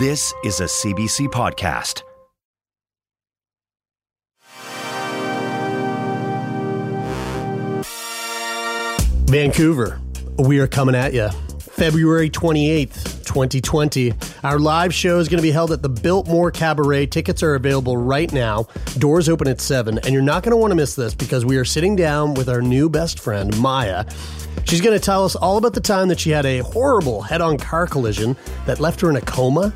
This is a CBC podcast. Vancouver, we are coming at you. February 28th, 2020. Our live show is going to be held at the Biltmore Cabaret. Tickets are available right now. Doors open at 7, and you're not going to want to miss this because we are sitting down with our new best friend, Maya. She's going to tell us all about the time that she had a horrible head on car collision that left her in a coma.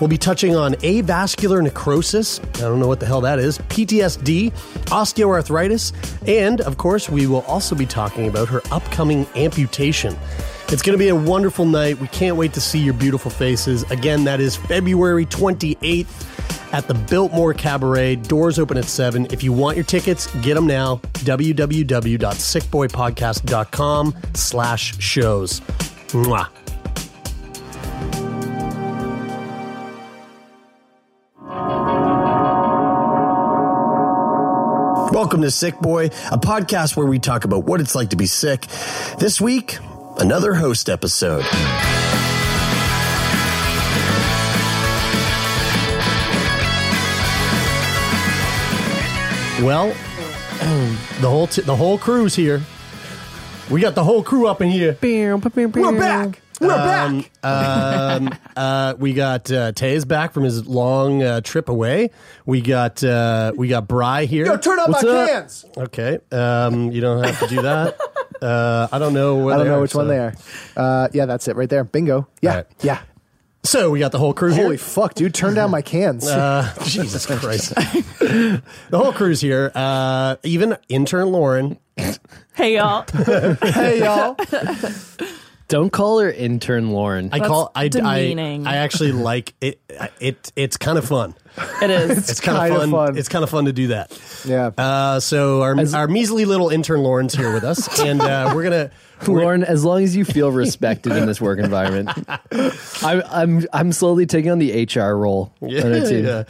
We'll be touching on avascular necrosis. I don't know what the hell that is, PTSD, osteoarthritis, and of course, we will also be talking about her upcoming amputation. It's going to be a wonderful night. We can't wait to see your beautiful faces. Again, that is February 28th at the Biltmore Cabaret. Doors open at 7. If you want your tickets, get them now. www.sickboypodcast.com slash shows. Mwah. Welcome to Sick Boy, a podcast where we talk about what it's like to be sick. This week, another host episode. Well, the whole t- the whole crew's here. We got the whole crew up in here. We're back. We're Um, um, uh, we got uh, Tay's back from his long uh, trip away. We got uh, we got Bry here. Yo, turn on What's my up? cans. Okay, um, you don't have to do that. Uh, I don't know. Where I don't they know are, which one they are. Uh, yeah, that's it right there. Bingo. Yeah. All right. Yeah. So we got the whole crew Holy here. fuck, dude. Turn down my cans. Uh, Jesus Christ! the whole crew's here. Uh, even intern Lauren. Hey y'all. hey, y'all. Don't call her intern Lauren. I call I, I. I actually like it. It it's kind of fun. It is. It's kind of kinda fun. fun. It's kind of fun to do that. Yeah. Uh, so our our measly little intern Lauren's here with us, and uh, we're gonna. Lauren, as long as you feel respected in this work environment, I'm I'm I'm slowly taking on the HR role. on our team. yeah.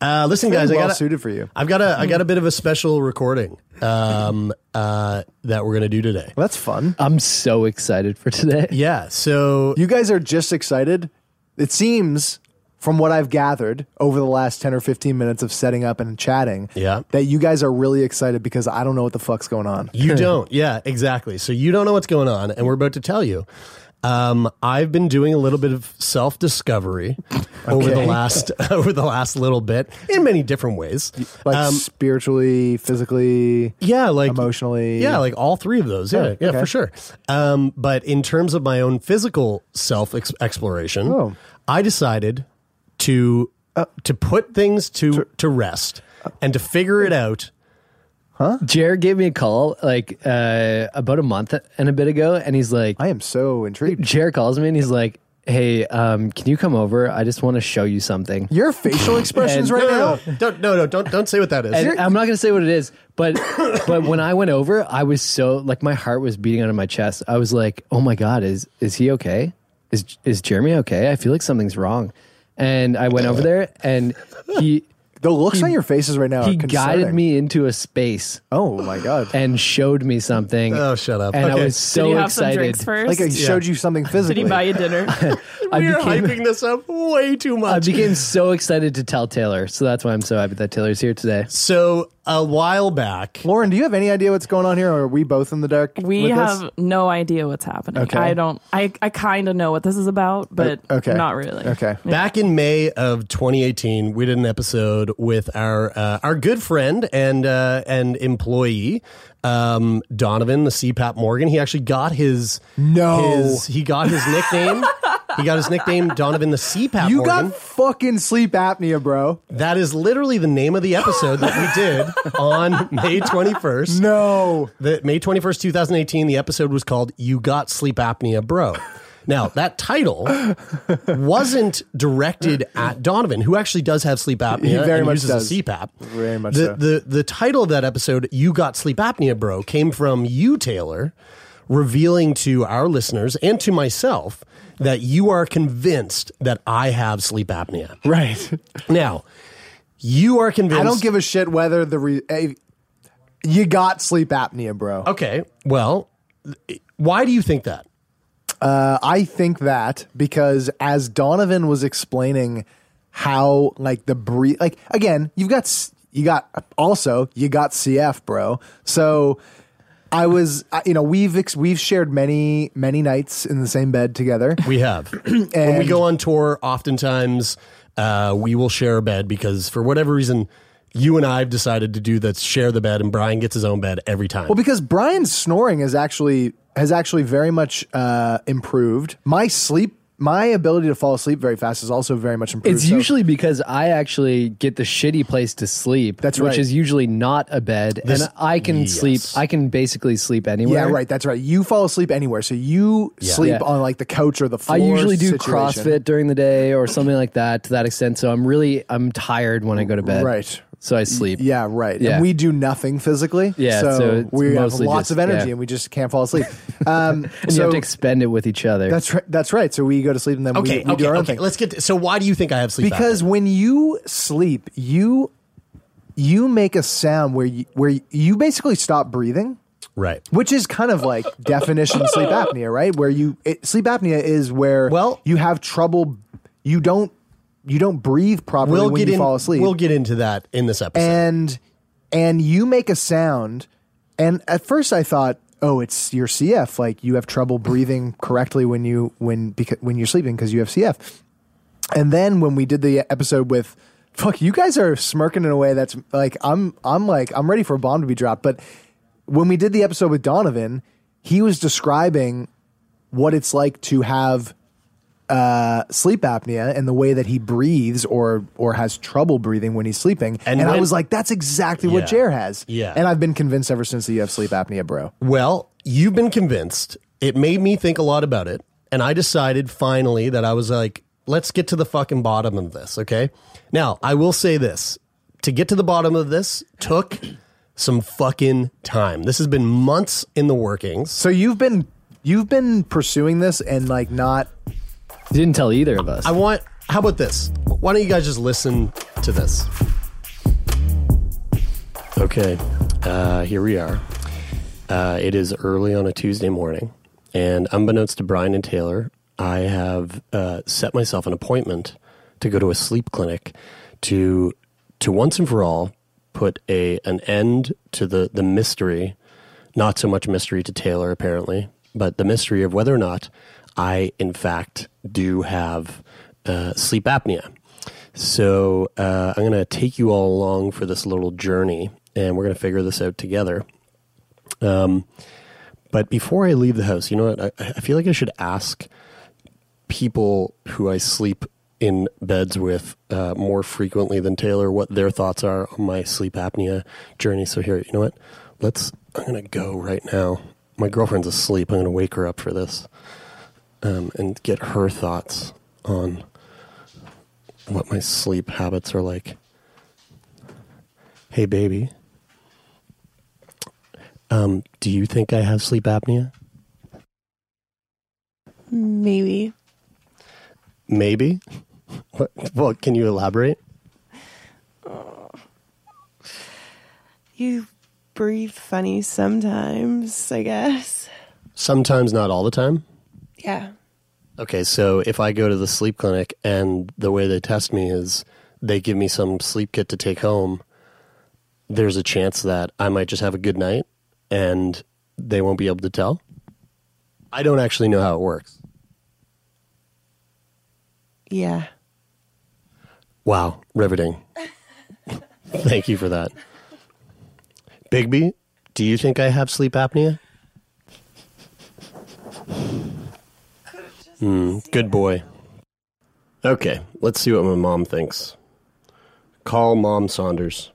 Uh, listen, guys, I got suited for you. I've got a I got a bit of a special recording um, uh, that we're gonna do today. Well, that's fun. I'm so excited for today. Yeah. So You guys are just excited. It seems, from what I've gathered over the last 10 or 15 minutes of setting up and chatting, Yeah. that you guys are really excited because I don't know what the fuck's going on. You don't. Yeah, exactly. So you don't know what's going on, and we're about to tell you. Um, I've been doing a little bit of self discovery over the last over the last little bit in many different ways. Like Um, spiritually, physically, yeah, like emotionally. Yeah, like all three of those. Yeah, Yeah, yeah, okay. for sure. Um, but in terms of my own physical self exploration, Oh. I decided to to put things to to rest and to figure it out. Huh? Jared gave me a call like uh, about a month and a bit ago, and he's like, I am so intrigued. Jared calls me and he's like, Hey, um, can you come over? I just want to show you something. Your facial expressions And- right No, now. no, no, don't no no don't don't say what that is. And I'm not going to say what it is, but but when I went over, I was so like my heart was beating out of my chest. I was like, "Oh my god, is is he okay? Is is Jeremie okay? I feel like something's wrong." And I went over there, and he The looks on your faces right now he are guided me into a space Oh my god! and showed me something. Oh, shut up. And I Okay. was Did so you have excited. drinks first? Like I showed you something physical. Did he buy you dinner? I We're became, hyping this up way too much. I much. became so excited to tell Taylor, so that's why I'm so happy that Taylor's here today. so a while back, Lauren, do you have any idea what's going on here, or are we both in the dark? We with have this? no idea what's happening. Okay. I don't. I I kind of know what this is about, but Uh, okay. not really. Okay. back in May of 2018, we did an episode with our uh, our good friend and uh, and employee um, Donovan, the CPAP Morgan. He actually got his No. his he got his nickname. he got his nickname Donovan the CPAP You Morgan. got fucking sleep apnea, bro. that is literally the name of the episode that we did on May 21st. No. The May 21st, 2018, the episode was called You Got Sleep Apnea, Bro. Now, that title wasn't directed at Donovan, who actually does have sleep apnea He very and much uses does. a CPAP. Very much the, so. the the title of that episode, "You Got Sleep Apnea, Bro," came from you, Taylor, revealing to our listeners and to myself that you are convinced that I have sleep apnea. Right. Now, you are convinced. I don't give a shit whether the re- eh, you got sleep apnea, bro. Okay, well, why do you think that? Uh, I think that because as Donovan was explaining how like the breathe, like again, you've got you got also you got CF, bro. So I was, I- you know, we've ex- we've shared many many nights in the same bed together. We have. when we go on tour, oftentimes uh, we will share a bed because for whatever reason, you and I have decided to do that share the bed, and Brian gets his own bed every time. Well, because Brian's snoring is actually has actually very much uh, improved. My sleep, my ability to fall asleep very fast is also very much improved. It's So- usually because I actually get the shitty place to sleep. That's Which is usually not a bed, This- and I can yes. sleep. I can basically sleep anywhere. yeah, right. That's right. You fall asleep anywhere, so you sleep Yeah. on like the couch or the floor. I usually do situation. CrossFit during the day or something like that to that extent. So I'm really I'm tired when I go to bed. Right. So I sleep. Yeah, right. Yeah. And we do nothing physically. Yeah, so, so we have lots just- of energy yeah. and we just can't fall asleep. Um, And you have to expend it with each other. that's right. That's right. So we go to sleep and then okay, we, we okay, do our own okay. thing. Let's get. To, so, why do you think I have sleep? because apnea? when you sleep, you you make a sound where you, where you basically stop breathing. right. Which is kind of like definition sleep apnea, right? Where you it, sleep apnea is where Well- you have trouble, you don't you don't breathe properly We'll when get you in. fall asleep. We'll get into that in this episode. and and you make a sound and at first i thought oh it's your cf like you have trouble breathing correctly when you when because when you're sleeping because you have cf and then when we did the episode with fuck you guys are smirking in a way that's like i'm i'm like i'm ready for a bomb to be dropped but when we did the episode with donovan he was describing what it's like to have uh, sleep apnea and the way that he breathes or or has trouble breathing when he's sleeping. And And, I was like, that's exactly what Yeah. Jer has. Yeah. And I've been convinced ever since that you have sleep apnea, bro. Well, you've been convinced. It made me think a lot about it. And I decided finally that I was like, let's get to the fucking bottom of this, okay? Now, I will say this to get to the bottom of this took some fucking time. This has been months in the workings. So you've been you've been pursuing this and like not You didn't tell either of us. I want, how about this? Why don't you guys just listen to this? Okay, uh, here we are. Uh, it is early on a Tuesday morning, and unbeknownst to Brian and Taylor, I have uh, set myself an appointment to go to a sleep clinic to to once and for all put a an end to the the mystery, not so much mystery to Taylor apparently, but the mystery of whether or not I in fact do have uh, sleep apnea. So uh, I'm going to take you all along for this little journey, and we're going to figure this out together. Um, but before I leave the house, you know what? I, I feel like I should ask people who I sleep in beds with uh, more frequently than Taylor what their thoughts are on my sleep apnea journey. So here, you know what? Let's. I'm going to go right now. My girlfriend's asleep. I'm going to wake her up for this um, and get her thoughts on what my sleep habits are like. Hey, baby. Um, do you think I have sleep apnea? Maybe. Maybe. What, well, can you elaborate? You breathe funny sometimes, I guess. Sometimes, not all the time. Yeah. Okay, so if I go to the sleep clinic and the way they test me is they give me some sleep kit to take home, there's a chance that I might just have a good night and they won't be able to tell. I don't actually know how it works. Yeah. Wow, riveting. Thank you for that. Bigby, do you think I have sleep apnea? Hmm, good boy. Okay, let's see what my mom thinks. Call Mom Saunders.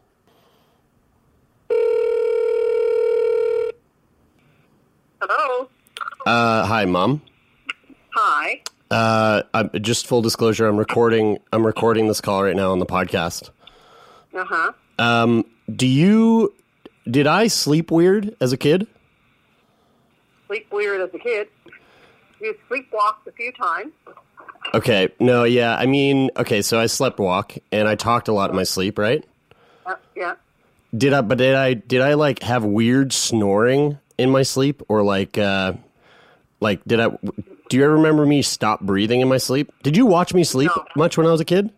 Hello. Uh, hi, Mom. Hi. Uh, I'm, just full disclosure, I'm recording. I'm recording this call right now on the podcast. Uh huh. Um, do you? Did I sleep weird as a kid? Sleep weird as a kid. You sleepwalked a few times. Okay. No. Yeah. I mean, okay. So I slept walk and I talked a lot in my sleep, right? Uh, yeah. Did I? But did I? Did I like have weird snoring in my sleep, or like, uh, like did I? Do you ever remember me stop breathing in my sleep? Did you watch me sleep No. much when I was a kid?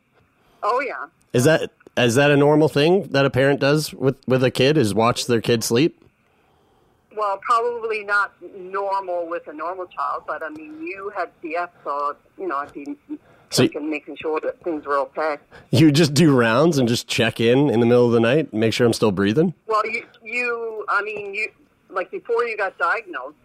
Oh yeah. Is that is that a normal thing that a parent does with with a kid? Is watch their kid sleep? Well, probably not normal with a normal child, but I mean, you had CF, so you know, I'd be So- checking, making sure that things were okay. You just do rounds and just check in in the middle of the night, make sure I'm still breathing. Well, you, you, I mean, you, like before you got diagnosed,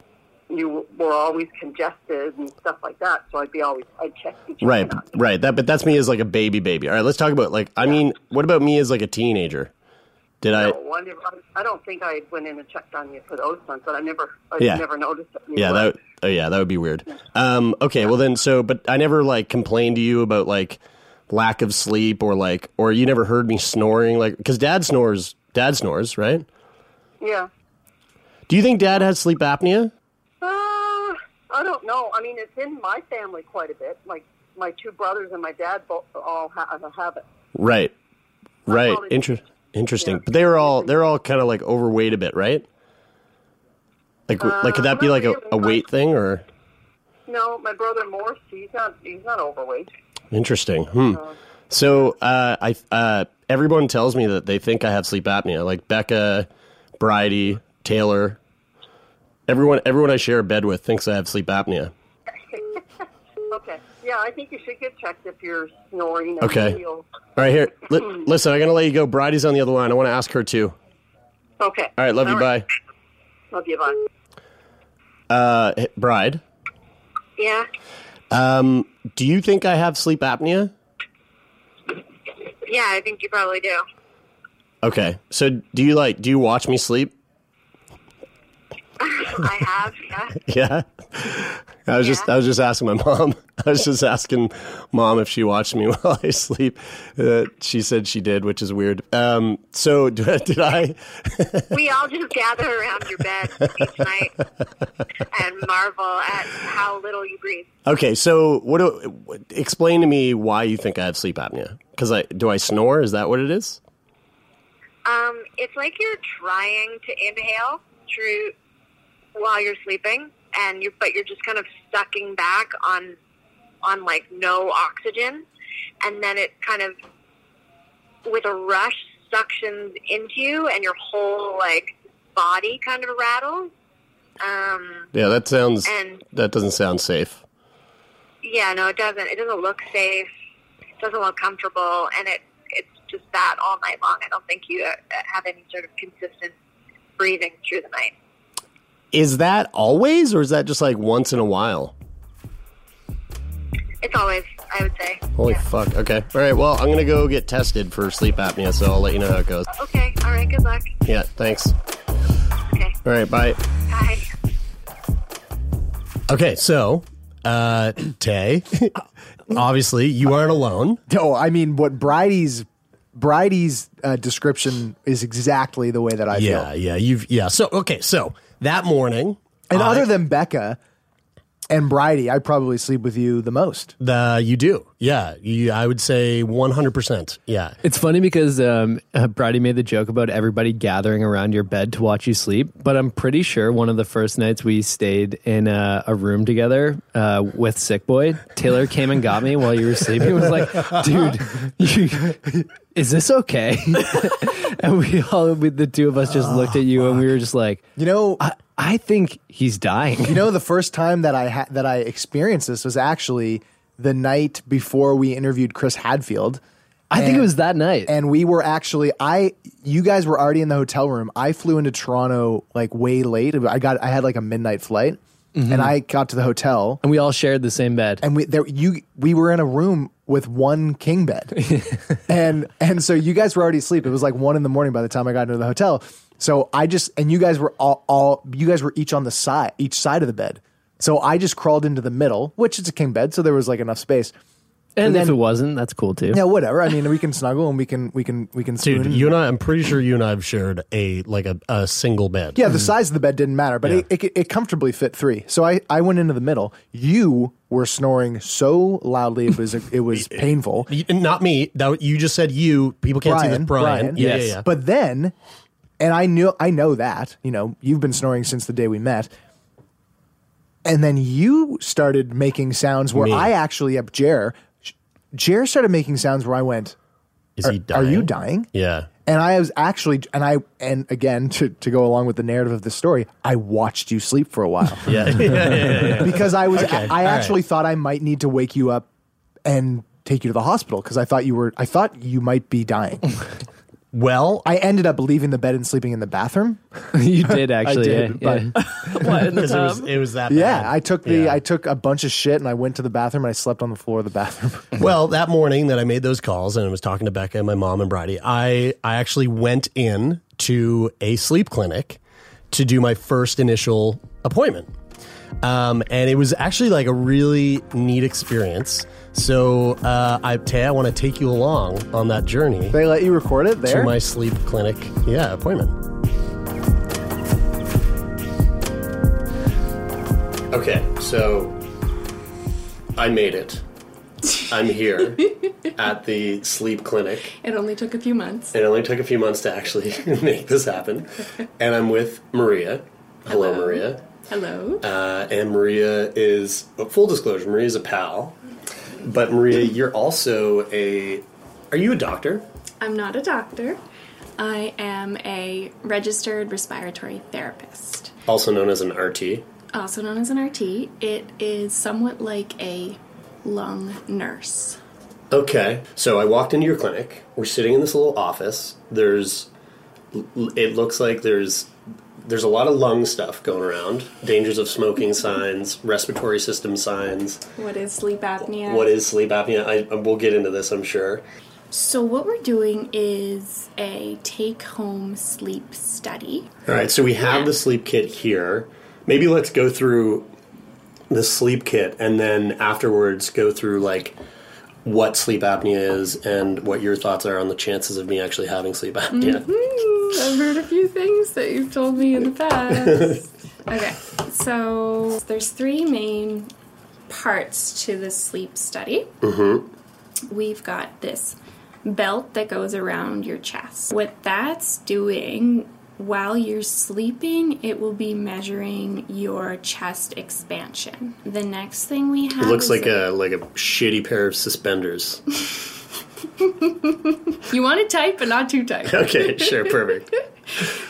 you were always congested and stuff like that. So I'd be always, I'd check. Right, right. That, but that's me as like a baby, baby. All right, let's talk about like. I mean, what about me as like a teenager? Did I? No, I, never, I don't think I went in and checked on you for those ones, but I never, I Yeah. never noticed it. Yeah, that. Oh, yeah, that would be weird. Um, okay, well then, so, but I never like complained to you about like lack of sleep or like, or you never heard me snoring, like, because Dad snores. Dad snores, right? Yeah. Do you think Dad has sleep apnea? Uh, I don't know. I mean, it's in my family quite a bit. Like my two brothers and my dad both all have, have it. Right, right. probably- Inter- interesting. Yeah. But they were all they're all kind of like overweight a bit, right? Like, like could that be like a, a weight thing or? No, my brother Morse, he's not, he's not overweight. Interesting. Hmm. So uh, I uh, everyone tells me that they think I have sleep apnea. Like Bekah, Bryde, Taylor. Everyone everyone I share a bed with thinks I have sleep apnea. Okay. Yeah, I think you should get checked if you're snoring. Okay. All right, here. Li- listen, I'm gonna let you go. Bryde's on the other line. I want to ask her too. Okay. All right, love you. All right. Bye. Love you. Bye. Uh, Bryde, Yeah. um, do you think I have sleep apnea? Yeah, I think you probably do. Okay. So do you like? Do you watch me sleep? I have. Yeah. Yeah. I was just I was just asking my mom. I was just asking mom if she watched me while I sleep. Uh, she said she did, which is weird. Um, so did, did I? we all just gather around your bed each night and marvel at how little you breathe. Okay, so what? Do, what- explain to me why you think I have sleep apnea? Because I do I snore? Is that what it is? Um, it's like you're trying to inhale through while you're sleeping, and you but you're just kind of sucking back on on like no oxygen, and then it kind of with a rush suctions into you, and your whole like body kind of rattles. Um, Yeah, that sounds. And- that doesn't sound safe. yeah, no, it doesn't. It doesn't look safe. It doesn't look comfortable, and it it's just that all night long. I don't think you uh, have any sort of consistent breathing through the night. Is that always, or is that just like once in a while? It's always, I would say. Holy Yeah. fuck. Okay. All right. Well, I'm gonna go get tested for sleep apnea, so I'll let you know how it goes. Okay. All right. Good luck. Yeah. Thanks. Okay. All right. Bye. Bye. Okay, so uh Tay, obviously you aren't alone. No, I mean what Bryde's Bryde's uh, description is exactly the way that I Yeah, feel. yeah, you've yeah. So okay, so that morning, And I- other than Bekah and Bryde, I probably sleep with you the most. the you do, yeah, you, I would say one hundred percent, yeah. It's funny because um, uh, Bryde made the joke about everybody gathering around your bed to watch you sleep, but I'm pretty sure one of the first nights we stayed in a, a room together uh, with Sick Boy, Taylor came and got me while you were sleeping. and was like, dude, you, is this okay? and we all, we, the two of us just looked at you and we were just like, You know, I, I think he's dying. you know, the first time that I ha- that I experienced this was actually the night before we interviewed Chris Hadfield. I think it was that night. and we were actually I you guys were already in the hotel room. I flew into Toronto like way late. I got I had like a midnight flight, mm-hmm. and I got to the hotel, and we all shared the same bed. and we there you we were in a room with one king bed, and and so you guys were already asleep. It was like one in the morning by the time I got into the hotel. So I just and you guys were all, all you guys were each on the side each side of the bed. So I just crawled into the middle, which is a king bed, so there was like enough space. And But if then- it wasn't, that's cool too. Yeah, whatever. I mean, we can snuggle and we can we can we can spoon. Dude, you and I, I'm pretty sure you and I have shared a like a, a single bed. Yeah, the size of the bed didn't matter, but Yeah. it, it, it comfortably fit three. So I, I went into the middle. You were snoring so loudly it was it was painful. Not me. That you just said you. People can't see this. Brian. Yeah, Yes. yeah, yeah. But then, and I knew I know that you know you've been snoring since the day we met, and then you started making sounds where Me. I actually up Jer. Jer started making sounds where I went, Is are, he are you dying? Yeah. And I was actually, and I, and again, to, to go along with the narrative of the story, I watched you sleep for a while Yeah. yeah, yeah, yeah, because I was, Okay, I all actually right. thought I might need to wake you up and take you to the hospital because I thought you were, I thought you might be dying. Well, I ended up leaving the bed and sleeping in the bathroom. you did actually. did, yeah, but- yeah. What in the because it was tub? it was that. Yeah, bad. I took the, Yeah. I took a bunch of shit and I went to the bathroom and I slept on the floor of the bathroom. Well, that morning that I made those calls and I was talking to Bekah and my mom and Bryde, I I actually went in to a sleep clinic to do my first initial appointment. Um, and it was actually like a really neat experience. So, uh, I, Tay, I want to take you along on that journey they let you record it there. to my sleep clinic, yeah, appointment. Okay, so I made it. I'm here at the sleep clinic. It only took a few months. It only took a few months to actually make this happen. And I'm with Maria. Hello, Hello. Maria. Hello. Uh, and Maria is, full disclosure, Maria's a pal. But Maria, you're also a, are you a doctor? I'm not a doctor. I am a registered respiratory therapist, Also known as an RT. also known as an RT. It is somewhat like a lung nurse. Okay. So I walked into your clinic. We're sitting in this little office. There's, it looks like there's, there's a lot of lung stuff going around. Dangers of smoking signs, respiratory system signs. What is sleep apnea? What is sleep apnea? I, we'll get into this, I'm sure. So, what we're doing is a take home sleep study. All right. So we have the sleep kit here. Maybe let's go through the sleep kit and then afterwards go through like what sleep apnea is and what your thoughts are on the chances of me actually having sleep apnea. Hmm, I've heard a few things that you've told me in the past. okay, so there's three main parts to the sleep study. Mm-hmm. We've got this belt that goes around your chest. What that's doing while you're sleeping, it will be measuring your chest expansion. The next thing we have It looks like a like a shitty pair of suspenders. you want it tight, but not too tight. Okay, sure, perfect.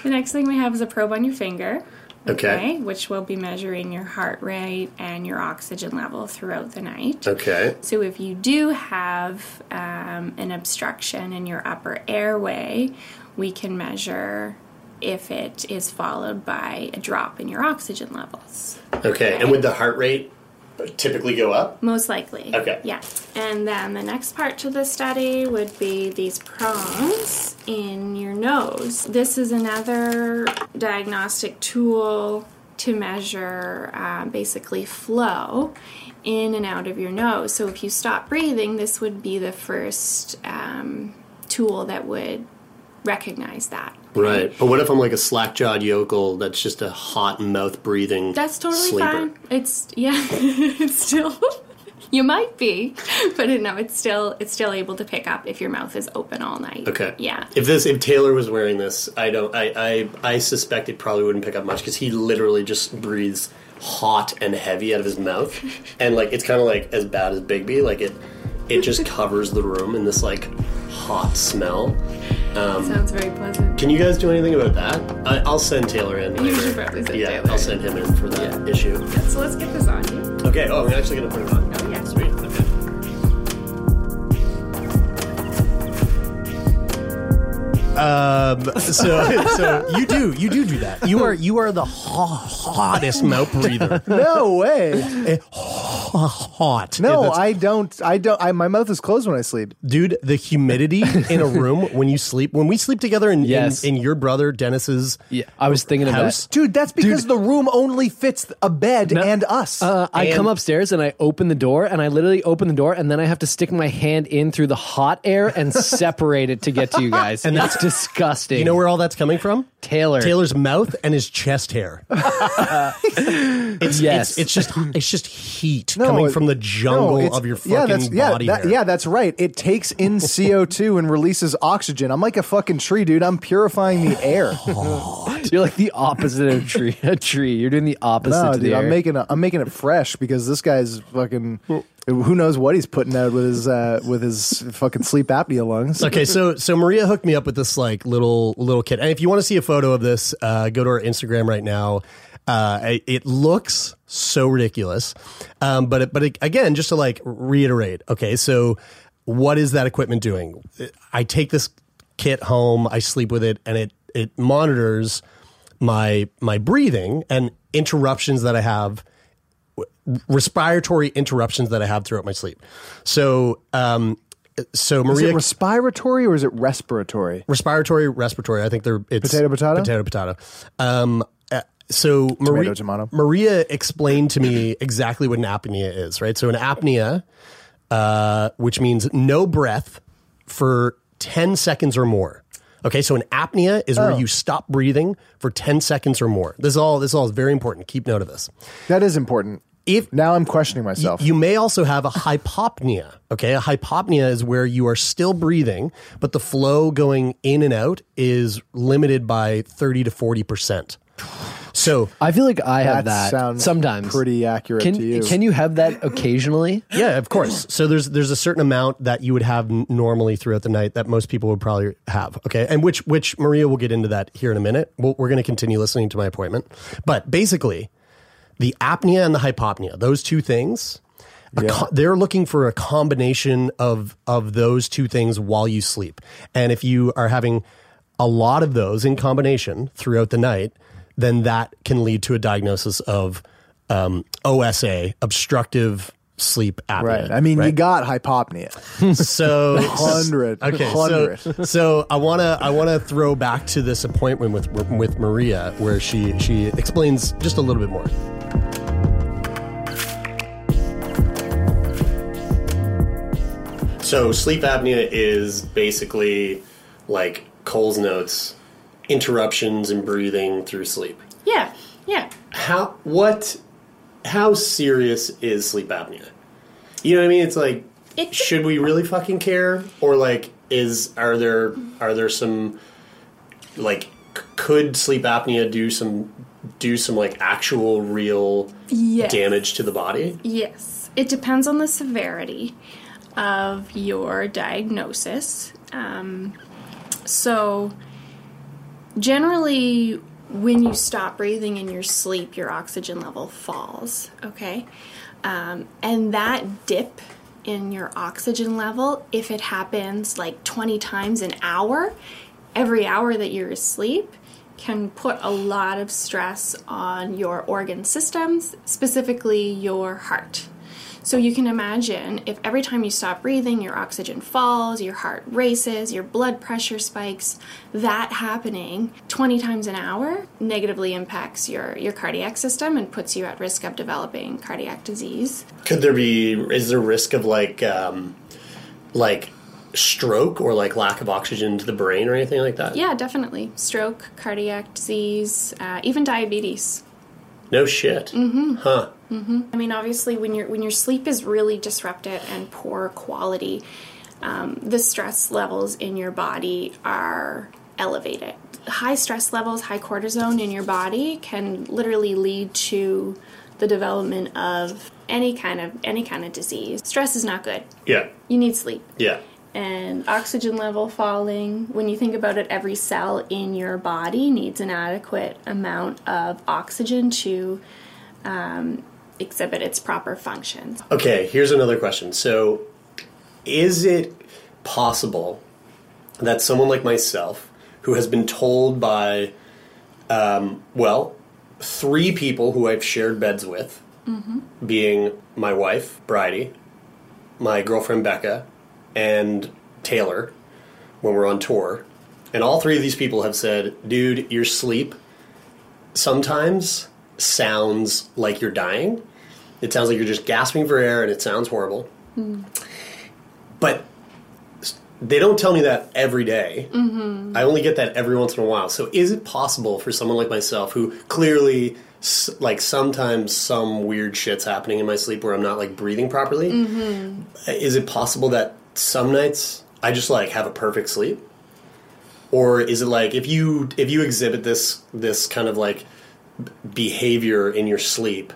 The next thing we have is a probe on your finger. Okay. Which will be measuring your heart rate and your oxygen level throughout the night. Okay. So if you do have um, an obstruction in your upper airway, we can measure if it is followed by a drop in your oxygen levels. Okay. And would the heart rate typically go up? Most likely. Okay. Yeah. And then the next part to the study would be these prongs in your nose. This is another diagnostic tool to measure uh, basically flow in and out of your nose. So if you stop breathing, this would be the first um, tool that would recognize that. Right. But what if I'm like a slack jawed yokel that's just a hot mouth breathing That's totally sleeper? fine. It's yeah, it's still you might be, but no, it's still it's still able to pick up if your mouth is open all night. Okay. Yeah. If this if Taylor was wearing this, I don't I I, I suspect it probably wouldn't pick up much because he literally just breathes hot and heavy out of his mouth, and like it's kind of like as bad as Bigby. Like it it just covers the room in this like hot smell. Um, Sounds very pleasant. can you guys do anything about that? I, I'll send Taylor in. You should probably send yeah, Taylor I'll send him in for that issue. So let's get this on you. Okay. Oh, I'm actually gonna put it on. Oh, yeah. Sweet. Um. So, so you do, you do do that. You are, you are the ho- hottest mouth breather. no way. Eh, hot. No, That's- I don't. I don't. I, my mouth is closed when I sleep. dude, the humidity in a room when you sleep, when we sleep together in, Yes. in, in your brother Dennis's Yeah, I was thinking of house. that. Dude, that's because the room only fits a bed and us. Uh, I And- come upstairs and I open the door and I literally open the door and then I have to stick my hand in through the hot air and separate it to get to you guys. and that's disgusting. You know where all that's coming from? Taylor. Taylor's mouth and his chest hair. it's, Yes. it's, it's just it's just heat No, coming from the jungle it's- of your fucking yeah, that's, yeah, body that- hair. yeah, that's right. It takes in CO2 and releases oxygen. I'm like a fucking tree, dude. I'm purifying the air. You're like the opposite of a tree. A tree. You're doing the opposite no, to dude, the I'm making it, I'm making it fresh because this guy's fucking. Who knows what he's putting out with his uh, with his fucking sleep apnea lungs? Okay, so so Maria hooked me up with this like little little kit, and if you want to see a photo of this, uh, go to our Instagram right now. Uh, it, looks so ridiculous, um, but it, but it, again, just to like reiterate, okay, so what is that equipment doing? I take this kit home, I sleep with it, and it it monitors my my breathing and interruptions that I have respiratory interruptions that I have throughout my sleep. So, um, so Is Maria, it respiratory or is it respiratory? respiratory, respiratory. I think they're it's Potato, potato? potato, potato. Um, uh, so Maria, tomato. Maria explained to me exactly what an apnea is. Right. So an apnea, uh, which means no breath for ten seconds or more. Okay, so an apnea is where Oh. you stop breathing for ten seconds or more. This is all. This all is very important. Keep note of this. That is important. If Now I'm questioning myself. you may also have a hypopnea. Okay, a hypopnea is where you are still breathing, but the flow going in and out is limited by thirty to forty percent. So I feel like I have That that, sounds sometimes. pretty accurate Can to you. can you have that occasionally? yeah, of course. So there's there's a certain amount that you would have normally throughout the night that most people would probably have. Okay, and which which Maria will get into that here in a minute. We'll, we're going to continue listening to my appointment, but basically, the apnea and the hypopnea, those two things. a co- they're looking for a combination of of those two things while you sleep. And if you are having a lot of those in combination throughout the night, then that can lead to a diagnosis of um, OSA, obstructive sleep apnea. right. I mean, you got hypopnea. so Hundred. Okay, Hundred. so so I wanna I wanna throw back to this appointment with with Maria where she she explains just a little bit more. So sleep apnea is basically like Cole's notes, interruptions in breathing through sleep. Yeah, yeah. How what? How serious is sleep apnea? You know what I mean? It's like, It- should we really fucking care, or like, is are there are there some like c- could sleep apnea do some do some like actual real Yes. damage to the body? Yes, it depends on the severity of your diagnosis. Um, so, generally, when you stop breathing in your sleep, your oxygen level falls, okay? Um, and that dip in your oxygen level, if it happens like 20 times an hour, every hour that you're asleep, can put a lot of stress on your organ systems, specifically your heart. So you can imagine if every time you stop breathing, your oxygen falls, your heart races, your blood pressure spikes, that happening 20 times an hour negatively impacts your, your cardiac system and puts you at risk of developing cardiac disease. Could there be? Is there risk of like um, like stroke or like lack of oxygen to the brain or anything like that? Yeah, definitely. Stroke, cardiac disease, uh, even diabetes. No shit. Mm-hmm. Huh. Mhm. I mean, obviously, when your when your sleep is really disrupted and poor quality, um, the stress levels in your body are elevated. High stress levels, high cortisone in your body can literally lead to the development of any kind of any kind of disease. Stress is not good. Yeah. You need sleep Yeah. And oxygen level falling. When you think about it, every cell in your body needs an adequate amount of oxygen to um, exhibit its proper functions. Okay, here's another question. So, is it possible that someone like myself, who has been told by, um, well, three people who I've shared beds with, being my wife, Bryde, my girlfriend, Bekah, and Taylor when we're on tour. And all three of these people have said, dude, your sleep sometimes sounds like you're dying. It sounds like you're just gasping for air and it sounds horrible. Hmm. But they don't tell me that every day. Mm-hmm. I only get that every once in a while. So is it possible for someone like myself who clearly like sometimes some weird shit's happening in my sleep where I'm not like breathing properly? Mm-hmm. Is it possible that some nights I just like have a perfect sleep? Or is it like if you if you exhibit this this kind of like behavior in your sleep,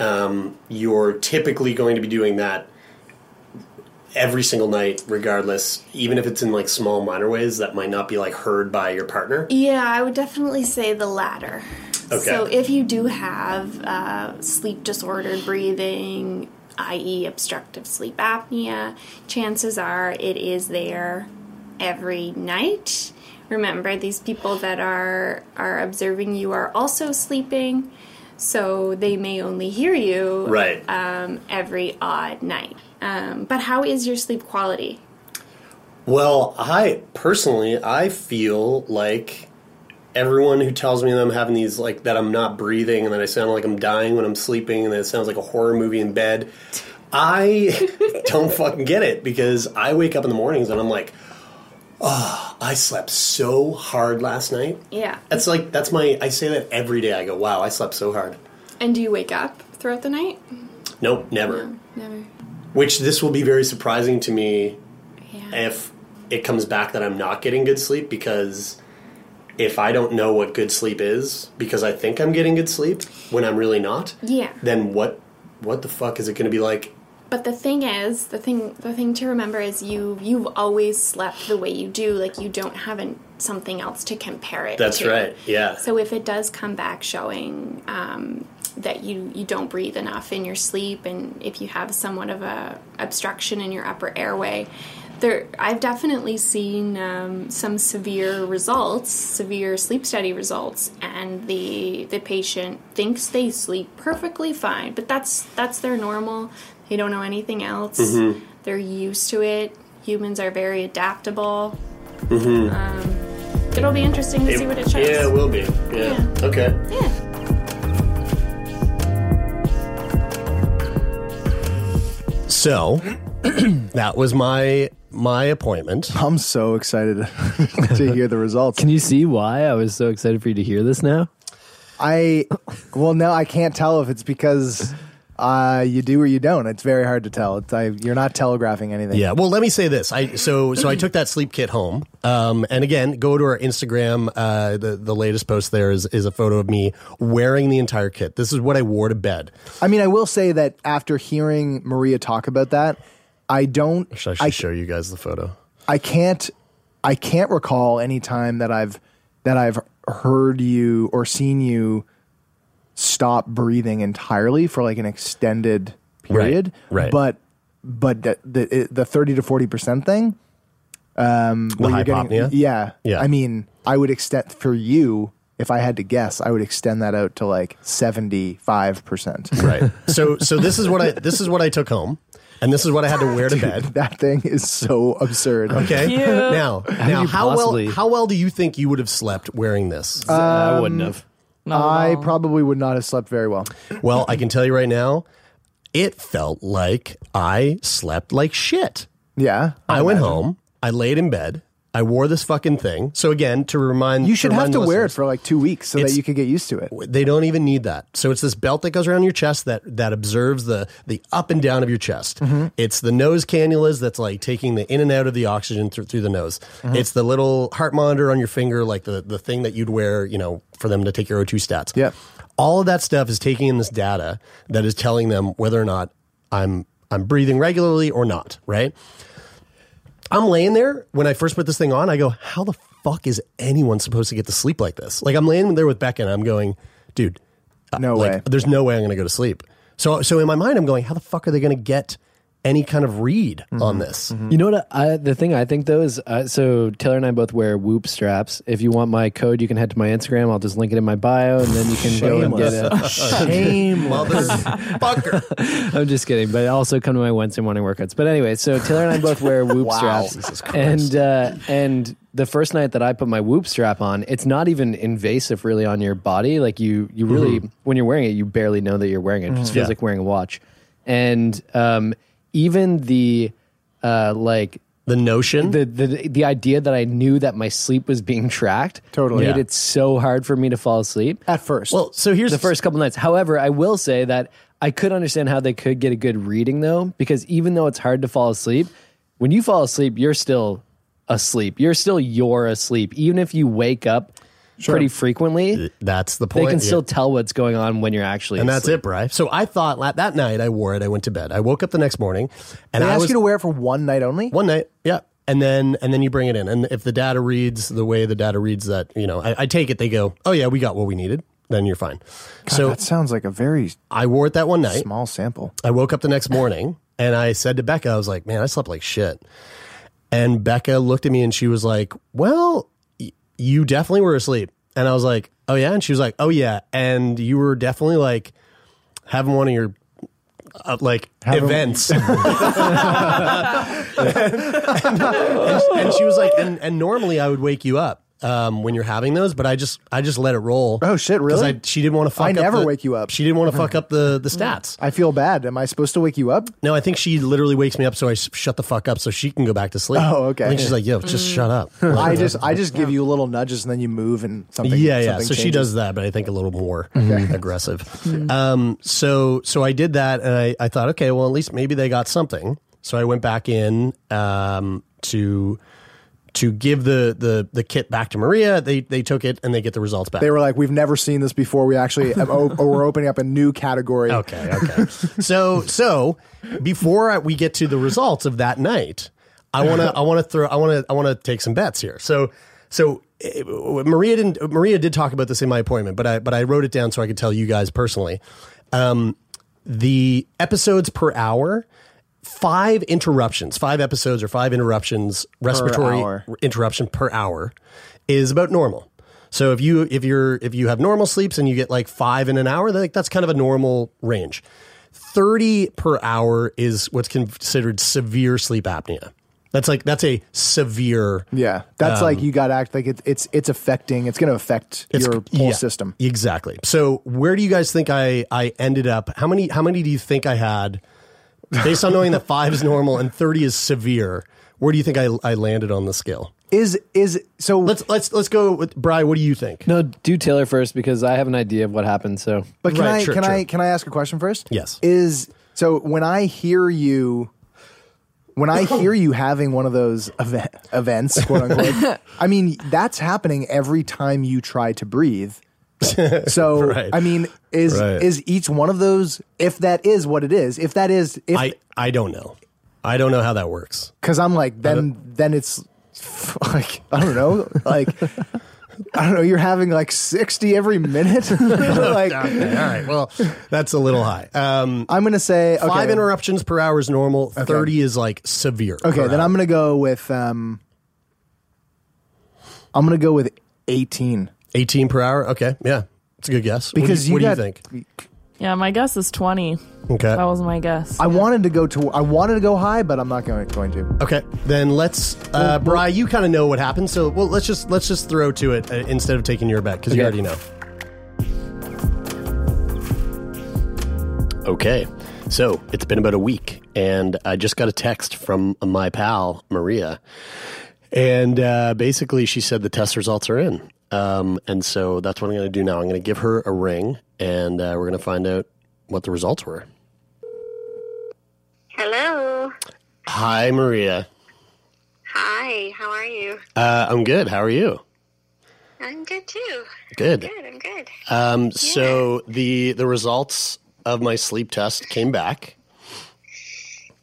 um, you're typically going to be doing that every single night, regardless, even if it's in like small minor ways that might not be like heard by your partner. Yeah, I would definitely say the latter. Okay. So if you do have uh, sleep disordered breathing, i.e., obstructive sleep apnea, chances are it is there every night. Remember, these people that are are observing you are also sleeping, so they may only hear you Right. um, every odd night. Um, but how is your sleep quality? Well, I personally, I feel like everyone who tells me that I'm having these like that I'm not breathing and that I sound like I'm dying when I'm sleeping and that it sounds like a horror movie in bed. I don't fucking get it because I wake up in the mornings and I'm like, oh, I slept so hard last night. Yeah. That's like that's my I say that every day. I go, wow, I slept so hard. And do you wake up throughout the night? Nope, never. Never. Which this will be very surprising to me Yeah. if it comes back that I'm not getting good sleep because if I don't know what good sleep is because I think I'm getting good sleep when I'm really not, Yeah. then what what the fuck is it going to be like? But the thing is, the thing the thing to remember is you you've always slept the way you do. Like you don't have an, something else to compare it to. That's to. right. Yeah. So if it does come back showing um, that you you don't breathe enough in your sleep, and if you have somewhat of a obstruction in your upper airway, there I've definitely seen um, some severe results, severe sleep study results, and the the patient thinks they sleep perfectly fine, but that's that's their normal. They don't know anything else. Mm-hmm. They're used to it. Humans are very adaptable. Mm-hmm. Um, it'll be interesting to see what it shows. Yeah, it will be. Yeah. Yeah. Okay. Yeah. So that was my my appointment. I'm so excited to hear the results. Can you see why I was so excited for you to hear this now? I well, no, I can't tell if it's because uh, you do or you don't. It's very hard to tell. It's, I, you're not telegraphing anything. Yeah. Well, let me say this. I so so I took that sleep kit home. Um, and again, go to our Instagram. Uh, the the latest post there is is a photo of me wearing the entire kit. This is what I wore to bed. I mean, I will say that after hearing Maria talk about that, I don't. Should I should I, show you guys the photo? I can't. I can't recall any time that I've that I've heard you or seen you stop breathing entirely for like an extended period. right. right. But but the the, the thirty to forty percent thing. Um, you're hypopnea? yeah, Yeah. I mean, I would extend for you. If I had to guess, I would extend that out to like seventy five percent. Right. so so this is what I this is what I took home, and this is what I had to wear to bed. That thing is so absurd. Okay. Cute. Now, now, how possibly- well how well do you think you would have slept wearing this? I wouldn't have. Um, not I all. probably would not have slept very well. well, I can tell you right now, it felt like I slept like shit. Yeah, I went home. I laid in bed. I wore this fucking thing. So again, to remind You should have to wear it for like two weeks so that you could get used to it. They don't even need that. So it's this belt that goes around your chest that that observes the the up and down of your chest. Mm-hmm. It's the nose cannulas that's like taking the in and out of the oxygen through, through the nose. Mm-hmm. It's the little heart monitor on your finger, like the the thing that you'd wear, you know, for them to take your O2 stats. Yep. All of that stuff is taking in this data that is telling them whether or not I'm I'm breathing regularly or not. Right. I'm laying there when I first put this thing on. I go, how the fuck is anyone supposed to get to sleep like this? Like I'm laying there with Bekah and I'm going, dude, uh, No like, way. There's no way I'm going to go to sleep. So, so in my mind, I'm going, how the fuck are they going to get any kind of read Mm-hmm. on this. You know what? I, the thing I think though is, uh, so Taylor and I both wear Whoop straps. If you want my code, you can head to my Instagram. I'll just link it in my bio, and then you can go and get it. Shameless. Motherfucker. I'm just kidding, but also come to my Wednesday morning workouts. But anyway, so Taylor and I both wear Whoop Wow. straps, and uh, and the first night that I put my Whoop strap on, it's not even invasive really on your body. Like you, you really when you're wearing it, you barely know that you're wearing it. It just feels Yeah. like wearing a watch, and um, even the uh, like The notion. the, the the idea that I knew that my sleep was being tracked Totally. made Yeah. it so hard for me to fall asleep At first. well, so here's the first couple nights. However, I will say that I could understand how they could get a good reading though, because even though it's hard to fall asleep, when you fall asleep, you're still asleep. You're still you're asleep. Even if you wake up pretty frequently, That's the point. they can yeah. still tell what's going on when you're actually and that's it, Bry. So I thought that night I wore it. I went to bed. I woke up the next morning, and they I ask was you to wear it for one night only. one night, yeah, and then and then you bring it in, and if the data reads the way the data reads that, you know, I, I take it. They go, oh yeah, we got what we needed. Then you're fine. so that sounds like a very I wore it that one night. small sample. I woke up the next morning and I said to Bekah, I was like, man, I slept like shit. And Bekah looked at me and she was like, well, y- you definitely were asleep. And I was like, oh yeah. And she was like, oh yeah. And you were definitely like having one of your uh, like events. and, and she was like, and, and normally I would wake you up. Um, when you're having those, but I just I just let it roll. Oh, shit, really? I, she didn't want to fuck. I up never the- wake you up. She didn't want to fuck up the the stats. I feel bad. Am I supposed to wake you up? No, I think she literally wakes me up so I s- shut the fuck up so she can go back to sleep. Oh, okay. I think she's like, yo, just shut up. I just I just give you little nudges and then you move and something. yeah, yeah. something So she changes. does that, but I think a little more aggressive. Um, so so I did that, and I, I thought, okay, well, at least maybe they got something. So I went back in um, to to give the, the the kit back to Maria. They they took it and they get the results back. They were like, we've never seen this before. We actually oh, we're opening up a new category. Okay, okay. so so before I, we get to the results of that night, I want to I want to throw I want to I want to take some bets here. So so eh, Maria didn't Maria did talk about this in my appointment, but I but I wrote it down so I could tell you guys personally. Um, the episodes per hour. Five interruptions, five episodes or five interruptions, respiratory interruption per hour is about normal. So if you if you're if you have normal sleeps and you get like five in an hour, like that's kind of a normal range. Thirty per hour is what's considered severe sleep apnea. That's like that's a severe. Yeah, that's Um, like you got to act like it, it's it's affecting. It's going to affect It's your whole yeah, system. Exactly. So where do you guys think I I ended up? How many how many do you think I had? Based on knowing that five is normal and thirty is severe, where do you think I I landed on the scale? Is is so? Let's let's let's go with Bry. What do you think? No, do Taylor first because I have an idea of what happened. So But can Right, I sure, can I can I ask a question first? Yes. Is so when I hear you when I hear you having one of those event, events, quote unquote, I mean that's happening every time you try to breathe. So Right. I mean, is Right. is each one of those if that is what it is, if that is if I I don't know. I don't know how that works. because I'm like then then it's like I don't know like I don't know you're having like sixty every minute like Okay, all right. Well, that's a little high. Um, I'm gonna say okay, Five interruptions per hour is normal. Thirty is like severe. Okay, then hour. I'm gonna go with um I'm gonna go with eighteen. Eighteen per hour. Okay, yeah, it's a good guess. Because what do you you, got- do you think? Yeah, my guess is 20. Okay, That was my guess. I wanted to go to I wanted to go high, but I'm not going going to. okay. Then let's, uh, Bry. You kind of know what happened, so well, let's just let's just throw to it uh, instead of taking your bet because you Okay. already know. Okay, so it's been about a week, and I just got a text from my pal Maria, and uh, basically she said the test results are in, um, and so that's what I'm going to do now. I'm going to give her a ring, and uh, we're going to find out what the results were. Hello. Hi, Maria. Hi. How are you? Uh, I'm good. How are you? I'm good too. Good. Good. I'm good. Um, so the the results of my sleep test came back.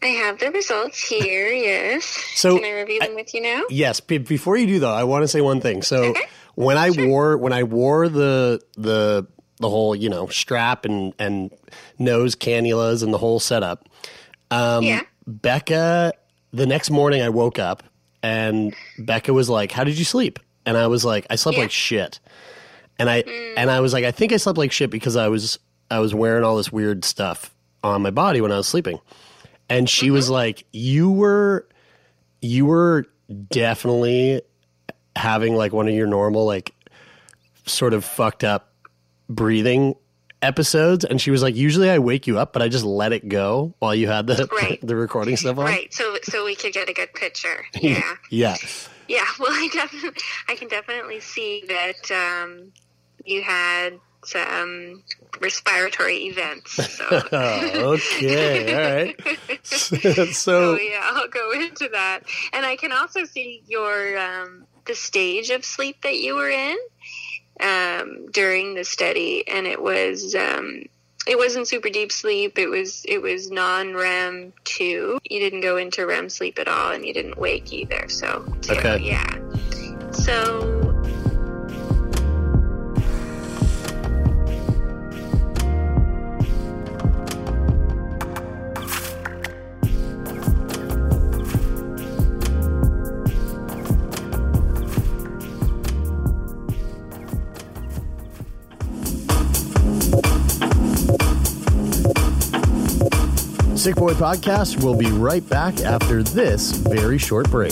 I have the results here. Yes. So, Can I review them with you now? Yes. Be before you do though, I want to say one thing. So Okay. When I wore when I wore the the the whole you know strap and and nose cannulas and the whole setup, um, Yeah. Bekah, the next morning I woke up and Bekah was like, "How did you sleep?" And I was like, "I slept Yeah. like shit." And I and I was like, "I think I slept like shit because I was I was wearing all this weird stuff on my body when I was sleeping." And she was like, "You were you were definitely having like one of your normal like sort of fucked up breathing episodes and she was like usually i wake you up but i just let it go while you had the Right. the recording stuff on Right. So so we could get a good picture. Yeah. yeah Yeah, well, I definitely, I can definitely see that um, you had some respiratory events. So, oh, okay all right so so yeah, I'll go into that, and I can also see your um, the stage of sleep that you were in um, during the study, and it was. Um, it wasn't super deep sleep. It was it was non REM two. You didn't go into REM sleep at all, and you didn't wake either. So so, Okay. yeah. So Sick Boy Podcast will be right back after this very short break.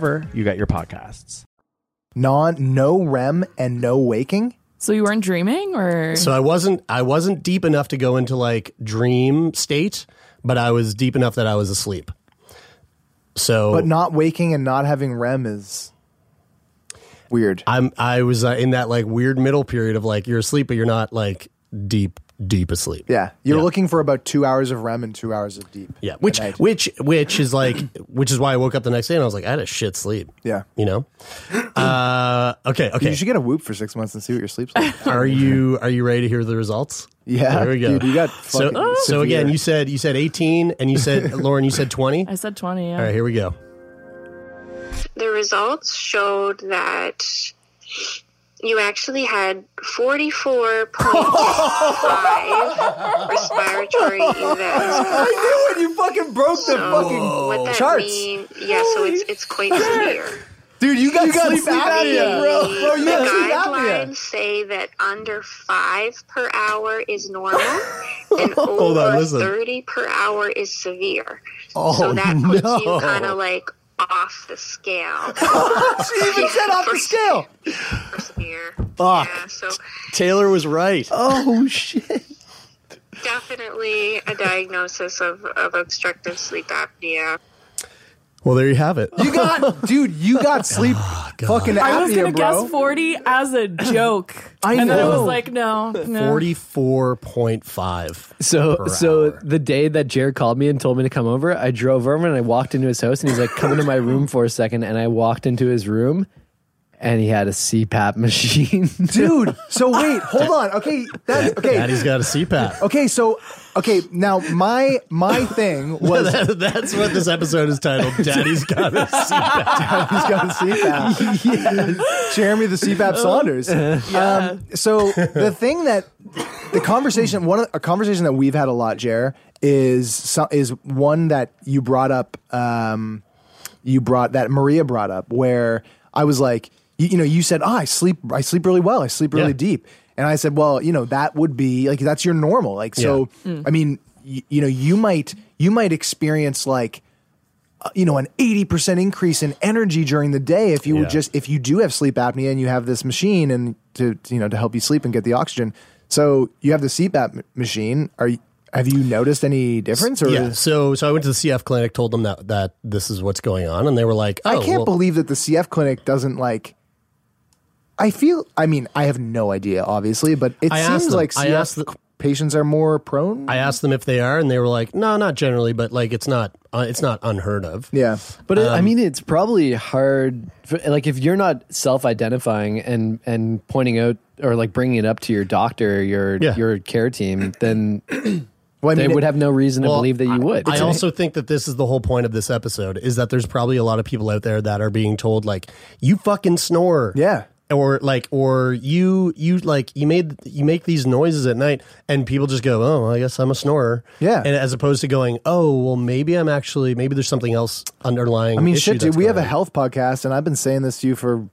you get your podcasts. Non, no REM and no waking. So you weren't dreaming, or So I wasn't I wasn't deep enough to go into like dream state, but I was deep enough that I was asleep. So But not waking and not having REM is weird. I'm I was uh, in that like weird middle period of like you're asleep but you're not like deep deep asleep. Yeah, you're Yeah. looking for about two hours of REM and two hours of deep. Yeah, which which which is like which is why I woke up the next day and I was like I had a shit sleep. Yeah. You know? Uh okay, okay. You should get a whoop for six months and see what your sleep's like. Are you are you ready to hear the results? Yeah, There we go. dude, you got so, fucking so again, you said you said 18 and you said Lauren you said 20? I said twenty. Yeah. All right, here we go. the results showed that you actually had 44.5 respiratory events. I knew it. You fucking broke the So fucking what that charts. mean? Yeah, so it's it's quite severe. Dude, you got, sleep, The- apnea, bro. Bro, you the got sleep guidelines apnea. say that under five per hour is normal, and Hold on, over thirty per hour is severe. Oh, so that puts no. you kind of like off the scale. She even said off the scale. for. Fuck. Yeah, so Taylor was right. Oh shit. definitely a diagnosis of, of obstructive sleep apnea. Well, there you have it. You got, dude. You got sleep ah, fucking apnea, I was gonna guess forty as a joke. I and then I was like, no, no. 44.5. So per so hour. the day that Jared called me and told me to come over, I drove over and I walked into his house and he's like, "Come into my room for a second. And I walked into his room, and he had a CPAP machine. dude. So wait, hold on. Okay, that's okay. Daddy's got a CPAP. Okay, so okay, now my my thing was That- That's what this episode is titled. Daddy's got a CPAP. he's got a CPAP. yes. Jeremie the CPAP Saunders. Um, so the thing that the conversation one of a conversation that we've had a lot, Jer, is so, is one that you brought up. Um, you brought that Maria brought up where I was like, you, you know, you said, "Oh, I sleep, I sleep really well, I sleep really Yeah. deep," and I said, "Well, you know, that would be like that's your normal." Like, so I mean, y- you know, you might you might experience like uh, you know an 80% increase in energy during the day if you would Yeah. just if you do have sleep apnea and you have this machine and to you know to help you sleep and get the oxygen so you have the CPAP m- machine are you, have you noticed any difference or Yeah. So so I went to the CF clinic, told them that that this is what's going on, and they were like, "Oh, I can't well- believe that the CF clinic doesn't like I feel I mean I have no idea obviously but it I seems asked them. like I CF asked the- patients are more prone. I asked them if they are, and they were like, "No, not generally, but like it's not uh, it's not unheard of." Yeah, But it, I Um, mean, it's probably hard. For, like if you're not self-identifying and and pointing out or like bringing it up to your doctor, your Yeah. your care team, then Well, I they mean, would have no reason to Well, believe that you would. I also think that this is the whole point of this episode is that there's probably a lot of people out there that are being told like you fucking snore. Yeah. Or like or you you like you made you make these noises at night and people just go, "Oh, I guess I'm a snorer." Yeah. And as opposed to going, "Oh, well maybe I'm actually maybe there's something else underlying I mean, shit, dude. We have a health podcast, and I've been saying this to you for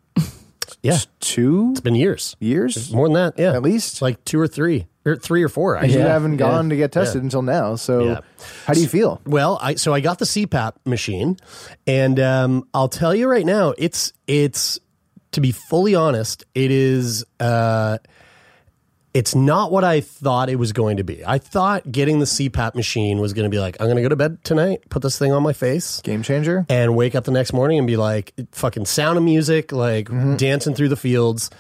Yeah. two It's been years. years. More than that, yeah. At least. like 2 or 3 or 3 or 4. You haven't yeah. gone to get tested Yeah. until now. So, Yeah. how do you feel? Well, I so I got the CPAP machine, and um, I'll tell you right now, it's it's to be fully honest, it is. Uh, it's not what I thought it was going to be. I thought getting the CPAP machine was going to be like, I'm going to go to bed tonight, put this thing on my face, Game changer. and wake up the next morning and be like, fucking sound of music, like dancing through the fields.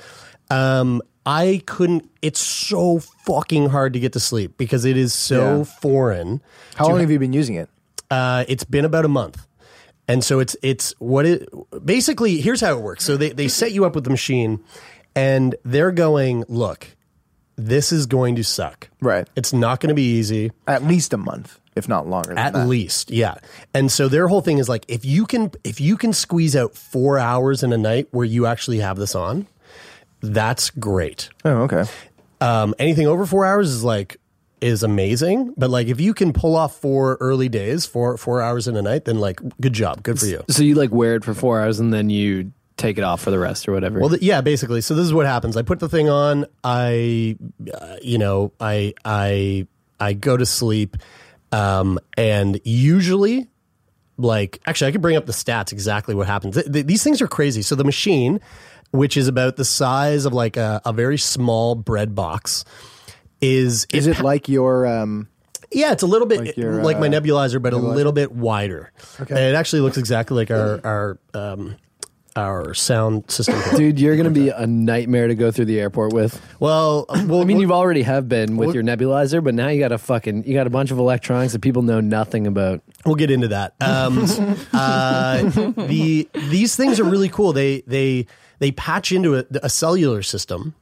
Um, I couldn't. It's so fucking hard to get to sleep because it is so Yeah. foreign. How long have you been using it? Uh, it's been about a month. And so it's it's what it basically here's how it works. So they, they set you up with the machine and they're going, look, this is going to suck. Right. It's not going to be easy. At least a month, if not longer. Than At that. least, yeah. And so their whole thing is like if you can if you can squeeze out four hours in a night where you actually have this on, that's great. Oh, okay. Um, anything over four hours is like is amazing. But like if you can pull off four early days, four four hours in a night, then like good job, good for you. so you like wear it for four hours and then you take it off for the rest or whatever. Well, th- yeah, basically. So this is what happens. I put the thing on. I, uh, you know, I I I go to sleep, um, and usually, like, actually, I could bring up the stats exactly what happens. Th- th- these things are crazy. So the machine, which is about the size of like a, a very small bread box, is Is it like your? Um, yeah, it's a little bit Like like, your, my uh, nebulizer, but a little bit wider. Okay. And it actually looks exactly like our our um, our sound system. Dude, you're gonna be a nightmare to go through the airport with. Well, well, I mean, you've already have been with your nebulizer, but now you got a fucking you got a bunch of electronics that people know nothing about. We'll get into that. Um, uh, the these things are really cool. They they they patch into a, a cellular system.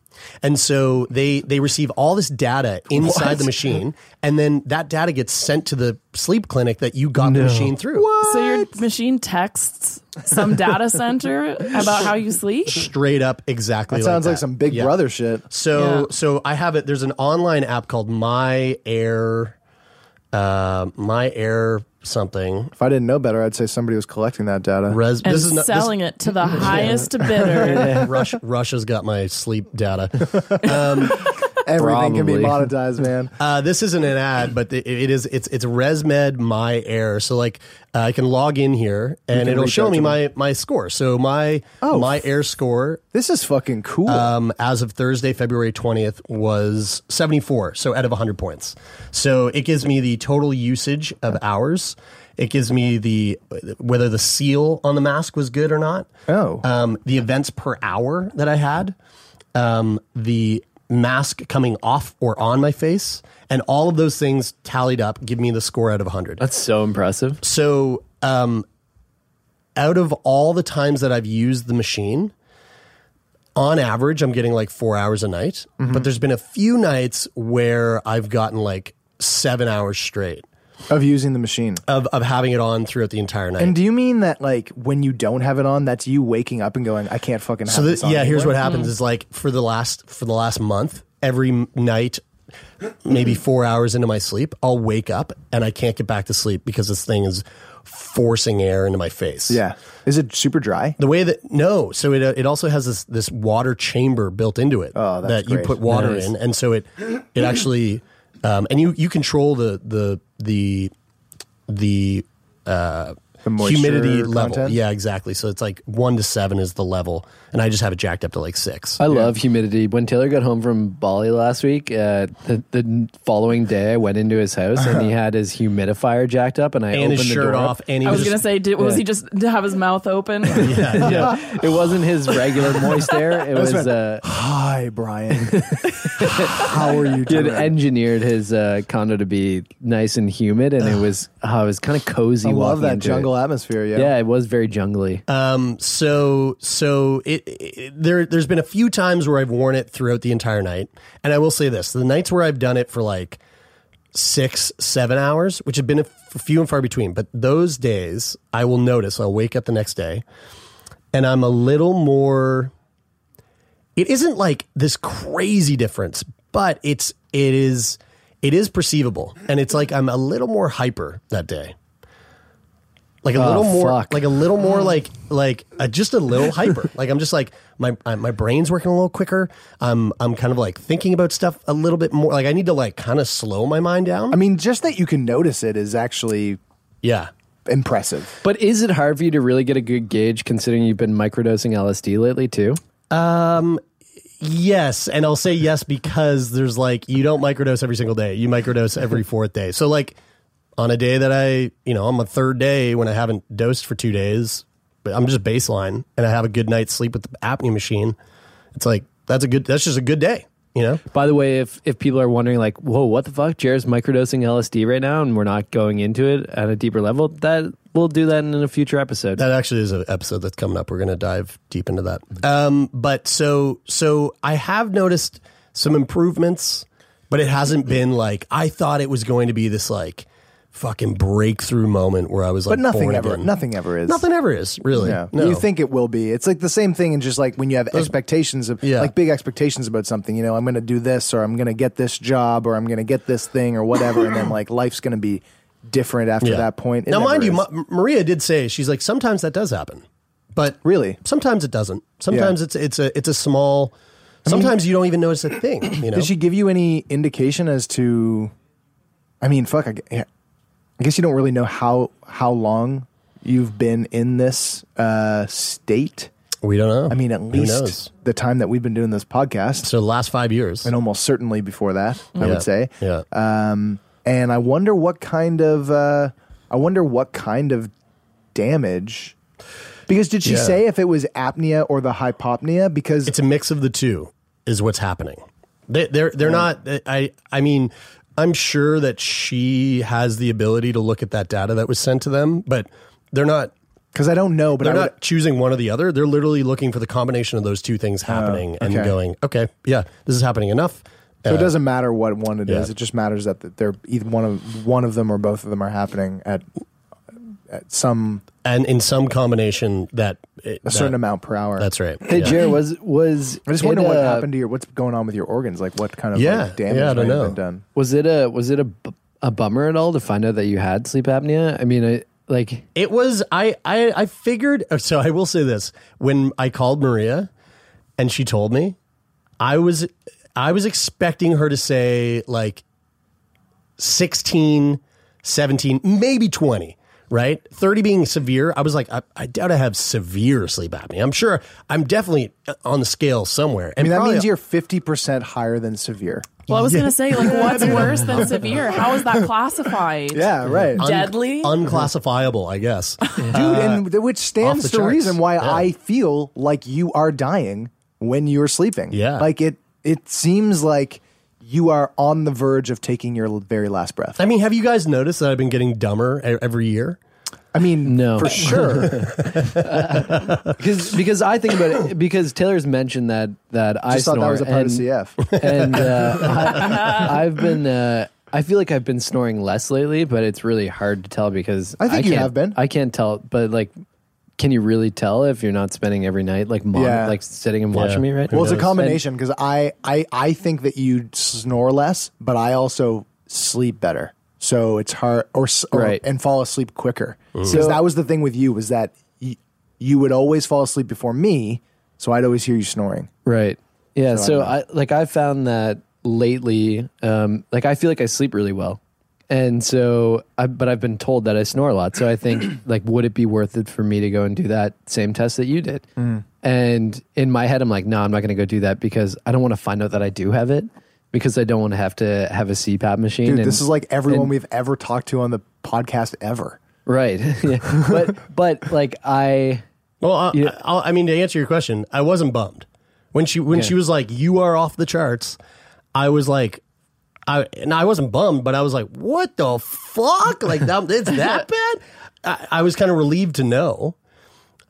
And so they they receive all this data inside What? the machine, and then that data gets sent to the sleep clinic that you got the machine through. So your machine texts some data center about how you sleep? Straight up, exactly. that sounds like, some Big Yeah. Brother shit. So Yeah. so I have it. There's an online app called My Air, uh, My Air something. If I didn't know better, I'd say somebody was collecting that data. Res, And this is not, this- selling it to the highest bidder. Russia, Russia's got my sleep data. Um, Everything can be Probably. monetized, man. Uh, this isn't an ad, but it, it is. It's it's ResMed My Air. So like uh, I can log in here and can it'll reach show out me to my my score. So my Oh. My Air score This is fucking cool. um, as of Thursday, February 20th, was 74. So out of 100 points. So it gives me the total usage of hours. It gives me the whether the seal on the mask was good or not. Oh. Um, the events per hour that I had. Um, the mask coming off or on my face. And all of those things tallied up give me the score out of 100. That's so impressive. So, um, out of all the times that I've used the machine, on average, I'm getting like four hours a night. But there's been a few nights where I've gotten like seven hours straight of using the machine. of, of having it on throughout the entire night. And do you mean that like when you don't have it on, that's you waking up and going, I can't fucking have so this that, on yeah, here's what happens is like for the last for the last month, every m- night, maybe four hours into my sleep, I'll wake up and I can't get back to sleep because this thing is forcing air into my face. Yeah. Is it super dry? The way that no, so it uh, it also has this this water chamber built into it Oh, that's that you put water Nice. in, and so it it actually um, and you you control the the the the uh, humidity level. content? Yeah, exactly. So it's like one to seven is the level, and I just have it jacked up to like six. I love humidity. When Taylor got home from Bali last week, uh, the, the following day I went into his house and he had his humidifier jacked up, and I And opened his the shirt door off, and he I was was gonna say, did, was Yeah. he just to have his mouth open? yeah, yeah. It wasn't his regular moist air. It was. right. Uh, Hi, Brian. How are you he had engineered his uh, condo to be nice and humid, and it was. Oh, it was kind of cozy. I love walking that into jungle atmosphere. Yeah. Yeah, it was very jungly. Um, so so it, it there there's been a few times where I've worn it throughout the entire night, and I will say this: the nights where I've done it for like six seven hours, which have been a f- few and far between, but those days I will notice I'll wake up the next day, and I'm a little more. It isn't like this crazy difference, but it's it is it is perceivable, and it's like I'm a little more hyper that day like a Oh, little more fuck. like a little more like like uh, just a little hyper. Like i'm just like my uh, my brain's working a little quicker. I'm i'm kind of like thinking about stuff a little bit more. Like i need to like kind of slow my mind down. I mean, just that you can notice it is actually yeah. impressive. But is it hard for you to really get a good gauge considering you've been microdosing LSD lately too? um yes and i'll say yes because there's like you don't microdose every single day. You microdose every fourth day. So like on a day that i you know on my third day when i haven't dosed for two days but i'm just baseline and i have a good night's sleep with the apnea machine it's like that's a good that's just a good day you know By the way, if if people are wondering like, whoa, what the fuck? Jared's microdosing LSD right now and we're not going into it at a deeper level, that we'll do that in a future episode. That actually is an episode that's coming up. We're going to dive deep into that. Um, but so so I have noticed some improvements, but it hasn't been like I thought it was going to be this like fucking breakthrough moment where I was like, But nothing ever, again. nothing ever is. Nothing ever is really. Yeah. No. You think it will be. It's like the same thing, and just like when you have expectations of, Yeah. like big expectations about something. You know, I'm going to do this, or I'm going to get this job, or I'm going to get this thing, or whatever, and then like life's going to be different after Yeah. that point. It now, mind you. Ma- Maria did say she's like sometimes that does happen, but really, sometimes it doesn't. Sometimes it's it's a it's a small. Sometimes you don't even notice a thing. You know, Did she give you any indication as to? I mean, fuck. I, I guess you don't really know how how long you've been in this uh, state. We don't know. I mean, at least the time that we've been doing this podcast. So the last five years, and almost certainly before that, I Yeah. would say. Yeah. Um, and I wonder what kind of uh, I wonder what kind of damage. Because did she Yeah. say if it was apnea or the hypopnea? Because it's a mix of the two is what's happening. They, they're they're not. I I mean, I'm sure that she has the ability to look at that data that was sent to them, but they're not. Because I don't know, but they're would- not choosing one or the other. They're literally looking for the combination of those two things happening and okay. going, okay, yeah, this is happening enough. So Uh, it doesn't matter what one it is. yeah. It just matters that they're either one of one of them or both of them are happening at at some and in some combination that eh, a certain amount per hour. That's right. Hey, Yeah. Jared, was was I just it wonder what a- happened to your what's going on with your organs. Like what kind of Yeah. like, damage Yeah, I don't might have know. been done. Was it a was it a, a bummer at all to find out that you had sleep apnea? I mean, I, like It was I I I figured oh, so I will say this when I called Maria and she told me I was I was expecting her to say like 16 17 maybe 20 right 30 being severe I was like I, I doubt I have severe sleep apnea I'm sure I'm definitely uh, on the scale somewhere I mean, that probably- means you're fifty percent higher than severe. Well, I was gonna say, like, what's worse than severe? How is that classified? Yeah, right. un- Deadly. unclassifiable I guess dude, and uh, th- which stands the to charts. reason why Yeah. I feel like you are dying when you're sleeping. Yeah. like it. It seems like you are on the verge of taking your very last breath. I mean have you guys noticed that I've been getting dumber e- every year I mean, No. for sure. because because I think about it because Taylor's mentioned that that I Just thought that snore was a part and, of CF. and uh, I, I've been uh, I feel like I've been snoring less lately, but it's really hard to tell because I think you have been. I can't tell, but like. Can you really tell if you're not spending every night like mom, Yeah. like sitting and watching me right? Well, it's a combination because I, I I think that you snore less, but I also sleep better. So it's hard, or, s- or Right. and fall asleep quicker. Because So- that was the thing with you was that y- you would always fall asleep before me, so I'd always hear you snoring. Right. Yeah. So I So, don't I, like I found that lately, um, like I feel like I sleep really well, and so, I, but I've been told that I snore a lot. So I think, like, would it be worth it for me to go and do that same test that you did? Mm. And in my head, I'm like, no, I'm not going to go do that because I don't want to find out that I do have it because I don't want to have to have a CPAP machine. Dude, and- this is like everyone and- we've ever talked to on the podcast ever. right. Yeah. but but like I Well, I, I, I mean, to answer your question, I wasn't bummed when she when Yeah. she was like, "You are off the charts." I was like, I and I wasn't bummed, but I was like, "What the fuck? Like that? It's that bad?" I, I was kind of relieved to know.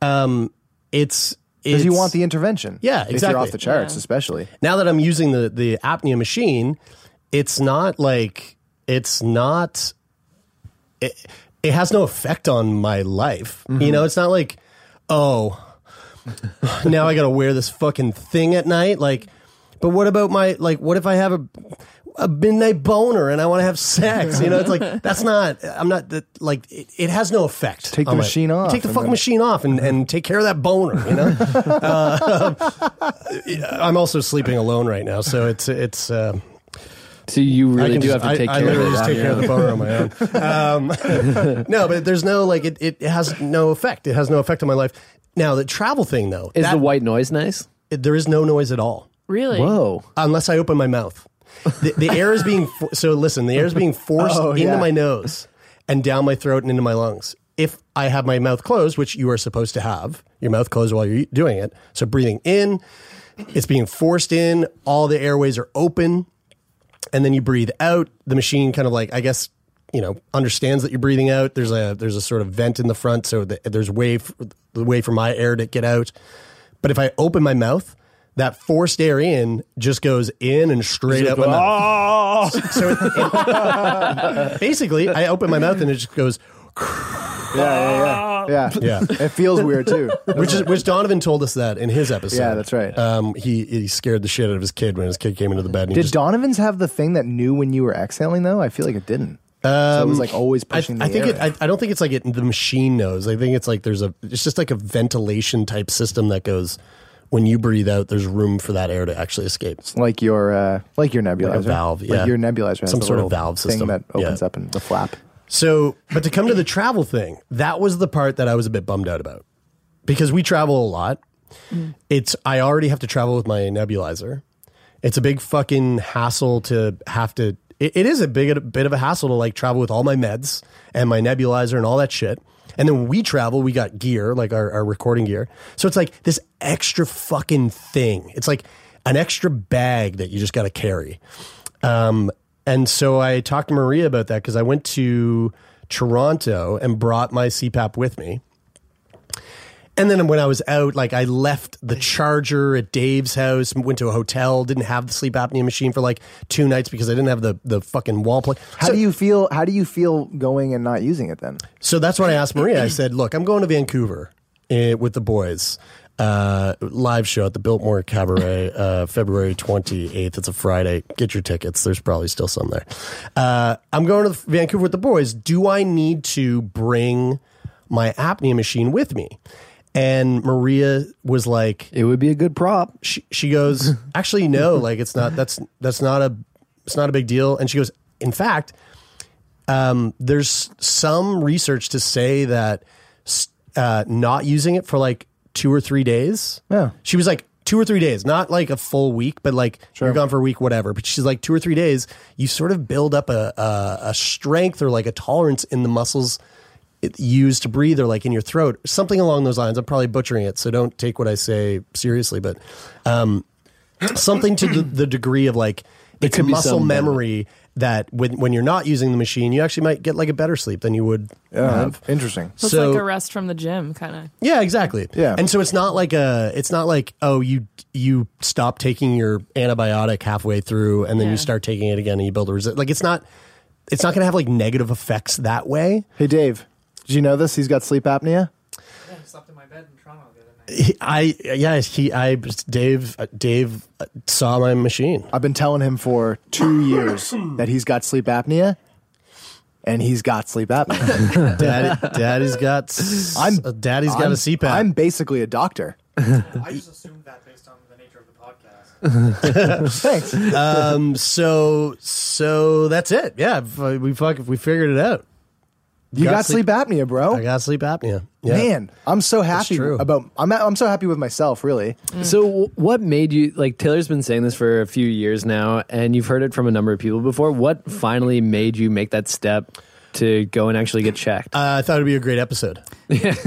Um, it's Because you want the intervention. Yeah, If you're exactly. off the charts, especially. now that I'm using the the apnea machine, it's not like it's not. It, it has no effect on my life. You know, it's not like, oh, now I got to wear this fucking thing at night. Like, but what about my like? What if I have a a midnight boner and I want to have sex? You know, it's like that's not. I'm not that like. It, it has no effect. Take the on my- machine off Take the fucking then- machine off and, and take care of that boner. You know. uh, I'm also sleeping alone right now, so it's it's. Um, so you I really can do just- have to take I, care I of literally it just take care of the boner on my own. Um, no, but there's no like it, it has no effect. It has no effect on my life. Now the travel thing though, Is that- the white noise nice? it- there is no noise at all Really? Whoa. unless I open my mouth. The, the air is being fo- so. Listen, the air is being forced Oh, into yeah. my nose and down my throat and into my lungs. If I have my mouth closed, which you are supposed to have your mouth closed while you're doing it, so breathing in, it's being forced in. All the airways are open, and then you breathe out. The machine kind of like I guess you know understands that you're breathing out. There's a there's a sort of vent in the front, so that there's way f- the way for my air to get out. But if I open my mouth, that forced air in just goes in and straight out my mouth. So it, it- basically, I open my mouth and it just goes. Yeah, yeah, yeah. Yeah. Yeah. It feels weird too. Which is which Donovan told us that in his episode. Yeah, that's right. Um, he he scared the shit out of his kid when his kid came into the bed. And he Did just, Donovan's have the thing that knew when you were exhaling though? I feel like it didn't. so it was like always I, pushing I the think air it. I, I don't think it's like it. The machine knows. I think it's like there's a. It's just like a ventilation type system that goes. When you breathe out, there's room for that air to actually escape. like your uh, like your nebulizer valve, Like yeah. your nebulizer has Some sort of valve thing system. that opens Yeah. up and the flap. So, but to come to the travel thing, that was the part that I was a bit bummed out about because we travel a lot. It's I already have to travel with my nebulizer. It's a big fucking hassle to have to. It, it is a big a bit of a hassle to like travel with all my meds and my nebulizer and all that shit. And then when we travel, we got gear like our, our recording gear. So it's like this extra fucking thing. It's like an extra bag that you just got to carry. Um, and so I talked to Maria about that because I went to Toronto and brought my CPAP with me. And then when I was out, like I left the charger at Dave's house, went to a hotel, didn't have the sleep apnea machine for like two nights because I didn't have the, the fucking wall plug. How do you feel? How do you feel going and not using it then? So that's what I asked Maria. I said, "Look, I'm going to Vancouver uh, with the boys. Uh, live show at the Biltmore Cabaret, uh, February 28th. It's a Friday. Get your tickets. There's probably still some there. Uh, I'm going to Vancouver with the boys. Do I need to bring my apnea machine with me?" And Maria was like, "It would be a good prop." She, she goes, "Actually, no. Like, it's not. That's that's not a. It's not a big deal." And she goes, "In fact." um, there's some research to say that uh, not using it for like two or three days. Yeah. She was like two or three days, not like a full week, but like you're gone for a week, whatever. But she's like two or three days. You sort of build up a, a, a strength or like a tolerance in the muscles it used to breathe or like in your throat, something along those lines. I'm probably butchering it, so don't take what I say seriously, but um, something to the, the degree of like There it's a muscle some memory that when when you're not using the machine, you actually might get like a better sleep than you would have. interesting. So, it's like a rest from the gym, kind of. Yeah, exactly. Yeah. And so it's not like a it's not like oh you you stop taking your antibiotic halfway through and then Yeah. you start taking it again and you build a resist. Like it's not it's not going to have like negative effects that way. Hey Dave, did you know this? He's got sleep apnea. He- slept in my bed in Toronto the other night. He, I yeah, he I Dave uh, Dave uh, saw my machine. I've been telling him for two years that he's got sleep apnea, and he's got sleep apnea. Daddy, daddy's got s- I'm daddy's got I'm- a CPAP. I'm basically a doctor. I just assumed that based on the nature of the podcast. Thanks. Um, so so that's it. Yeah, we fuck we figured it out. You got, sleep, apnea, bro. I got sleep apnea. Yeah. Man, I'm so happy about. I'm I'm so happy with myself. Really. Mm. So, what made you like Taylor's been saying this for a few years now, and you've heard it from a number of people before. What finally made you make that step to go and actually get checked? Uh, I thought it'd be a great episode. Yeah.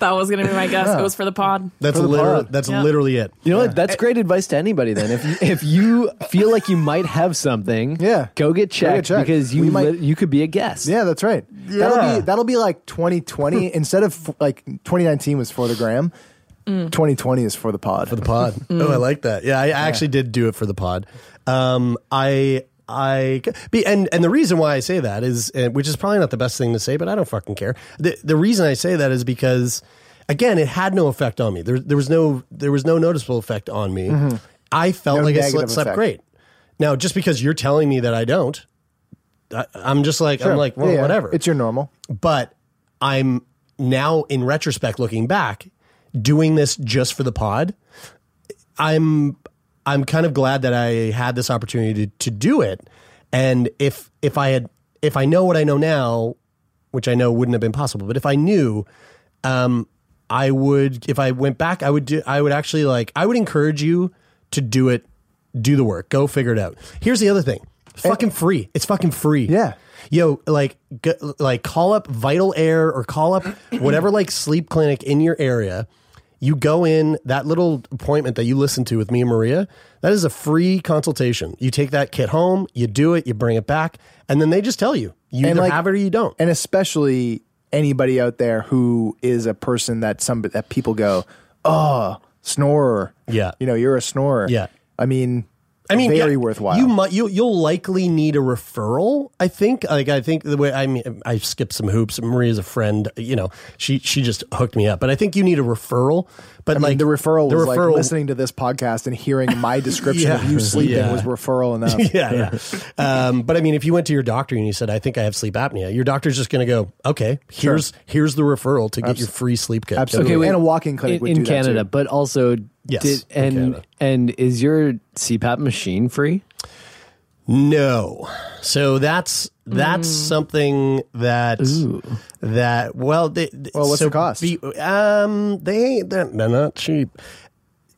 That was going to be my guess. It was for the pod. That's the literally pod. that's Yeah. literally it. You know what? That's great advice to anybody. Then, if you, if you feel like you might have something, Yeah. go get checked, checked. because you We might- lit- you could be a guest. Yeah, that's right. That'll be that'll be like 2020 instead of f- like 2019 was for the gram. 2020 is for the pod. for the pod. Oh, I like that. Yeah, I actually did do it for the pod. Um, I. I be and and the reason why I say that is, uh, which is probably not the best thing to say, but I don't fucking care. The the reason I say that is because, again, it had no effect on me. There there was no there was no noticeable effect on me. I felt No like I slept, slept great. Now, just because you're telling me that I don't, I, I'm just like I'm like well, yeah. whatever. It's your normal. but I'm now in retrospect looking back doing this just for the pod I'm I'm kind of glad that I had this opportunity to, to do it. And if if I had if I know what I know now which I know wouldn't have been possible but if I knew um I would if I went back I would do I would actually like I would encourage you to do it do the work go figure it out. Here's the other thing. It's fucking free. It's fucking free. Yeah. yo like g- like call up vital air or call up whatever like sleep clinic in your area you go in that little appointment that you listen to with me and maria that is a free consultation you take that kit home you do it you bring it back and then they just tell you you And, either like- have it or you don't And especially anybody out there who is a person that some that people go, "Oh, snorer." Yeah. You know, you're a snorer. Yeah. I mean, I mean, very yeah, worthwhile. You might you you'll likely need a referral. I think. Like I think the way I mean, I skipped some hoops. Maria's a friend. You know, she she just hooked me up. But I think you need a referral. But I mean, like the referral the was like referral- listening to this podcast and hearing my description Yeah. of you sleeping Yeah. was referral enough. yeah, yeah. Um, but I mean, if you went to your doctor and you said, "I think I have sleep apnea," your doctor's just going to go, "Okay, here's here's the referral to get your free sleep kit." Absolutely. Okay, wait. and a walk-in clinic in, would in do that, Canada, too. but also Yes, did and and is your CPAP machine free? No. So that's that's something that that well they, Well, what's so the cost? be- um they they're, they're not cheap.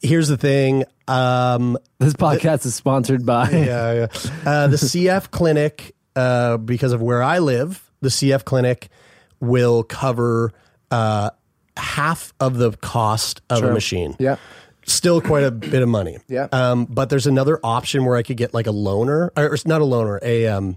Here's the thing. Um This podcast is sponsored by. yeah, yeah. Uh, the CF clinic uh because of where I live, the CF clinic will cover uh half of the cost of a machine. Yeah. Still quite a bit of money. Yeah. Um, but there's another option where I could get like a loaner, or it's not a loaner, a um,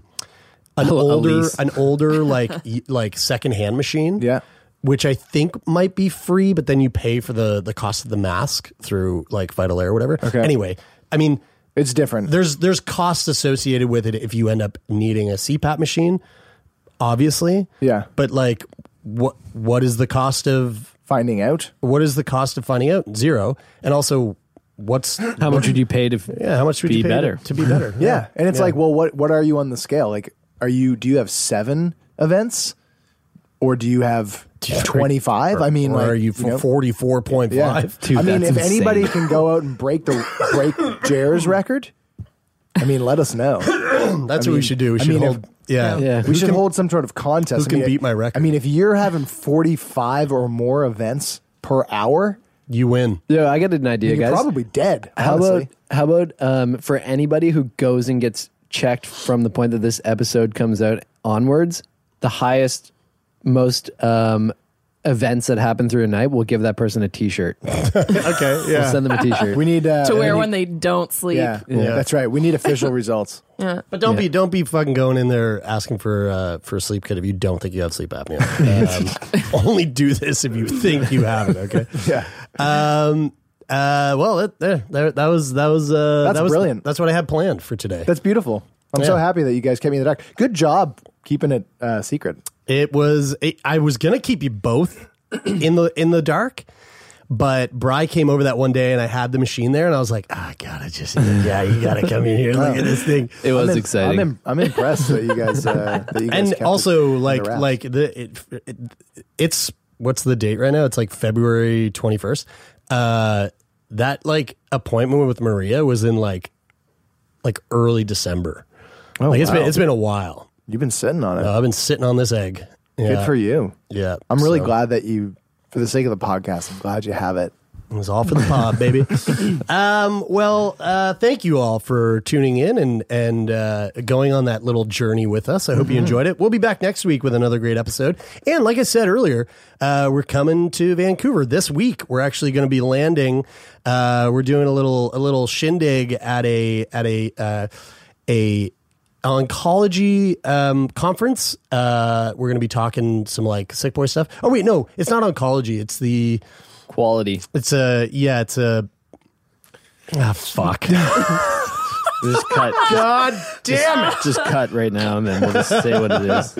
an A- a older, lease. an older like like secondhand machine. Yeah. Which I think might be free, but then you pay for the the cost of the mask through like Vital Air or whatever. Okay. Anyway, I mean, It's different. there's there's costs associated with it if you end up needing a CPAP machine, obviously. Yeah. But like, what what is the cost of Finding out. what is the cost of finding out? Zero. And also, what's How much would you pay to? yeah? How much would be you pay better? to, be better? Yeah. And it's Yeah. like, well, what what are you on the scale? Like, are you do you have seven events? Or do you have twenty five? I mean, or like, are you know, forty four Yeah. Dude, I mean, if insane. anybody can go out and break the break Jer's record, I mean, let us know. That's I what we should do. We I should mean, if- hold. Yeah, Yeah. We Who should can- hold some sort of contest. who can I mean, beat my record? I mean, if you're having 45 or more events per hour, You win. Yeah, I got an idea, you're guys. probably dead. How honestly. about how about um, for anybody who goes and gets checked from the point that this episode comes out onwards, the highest, most um, events that happen through a night, we'll give that person a T-shirt. Okay, yeah. We'll send them a T-shirt. we need uh, to wear need- when they don't sleep. Yeah, Yeah. that's right. We need official results. Yeah. But don't be don't be fucking going in there asking for uh, for a sleep kit if you don't think you have sleep apnea. Um, only do this if you think you have it. Okay. Yeah. Um. Uh. Well, that there, there that was that was uh, That's that was brilliant. That's what I had planned for today. That's beautiful. I'm so happy that you guys kept me in the dark. Good job keeping it uh, secret. It was. It, I was gonna keep you both in the in the dark, but Bry came over that one day and I had the machine there and I was like, ah, gotta just yeah, you gotta come in here. Look at this thing. It was I'm im- exciting. I'm, im- I'm impressed that you guys. Uh, that you guys and kept also under like wraps. like the it, it, it's what's the date right now? It's like February twenty first. Uh, that like appointment with Maria was in like like early December. Oh, like it's been it's been a while. You've been sitting on it. Uh, I've been sitting on this egg. Good for you. Yeah, I'm really so- glad that you, for the sake of the podcast, I'm glad you have it. It was all for the pod, baby. um, well, uh, thank you all for tuning in and and uh, going on that little journey with us. I hope you Mhm. enjoyed it. We'll be back next week with another great episode. And like I said earlier, uh, we're coming to Vancouver this week. We're actually going to be landing. Uh, we're doing a little a little shindig at a at a uh, a oncology um, conference. Uh, we're going to be talking some like sick boy stuff. Oh wait, no, it's not oncology. It's the quality. It's a yeah. It's a ah fuck. Just cut. God damn Just, just cut right now, and then we'll just say what it is.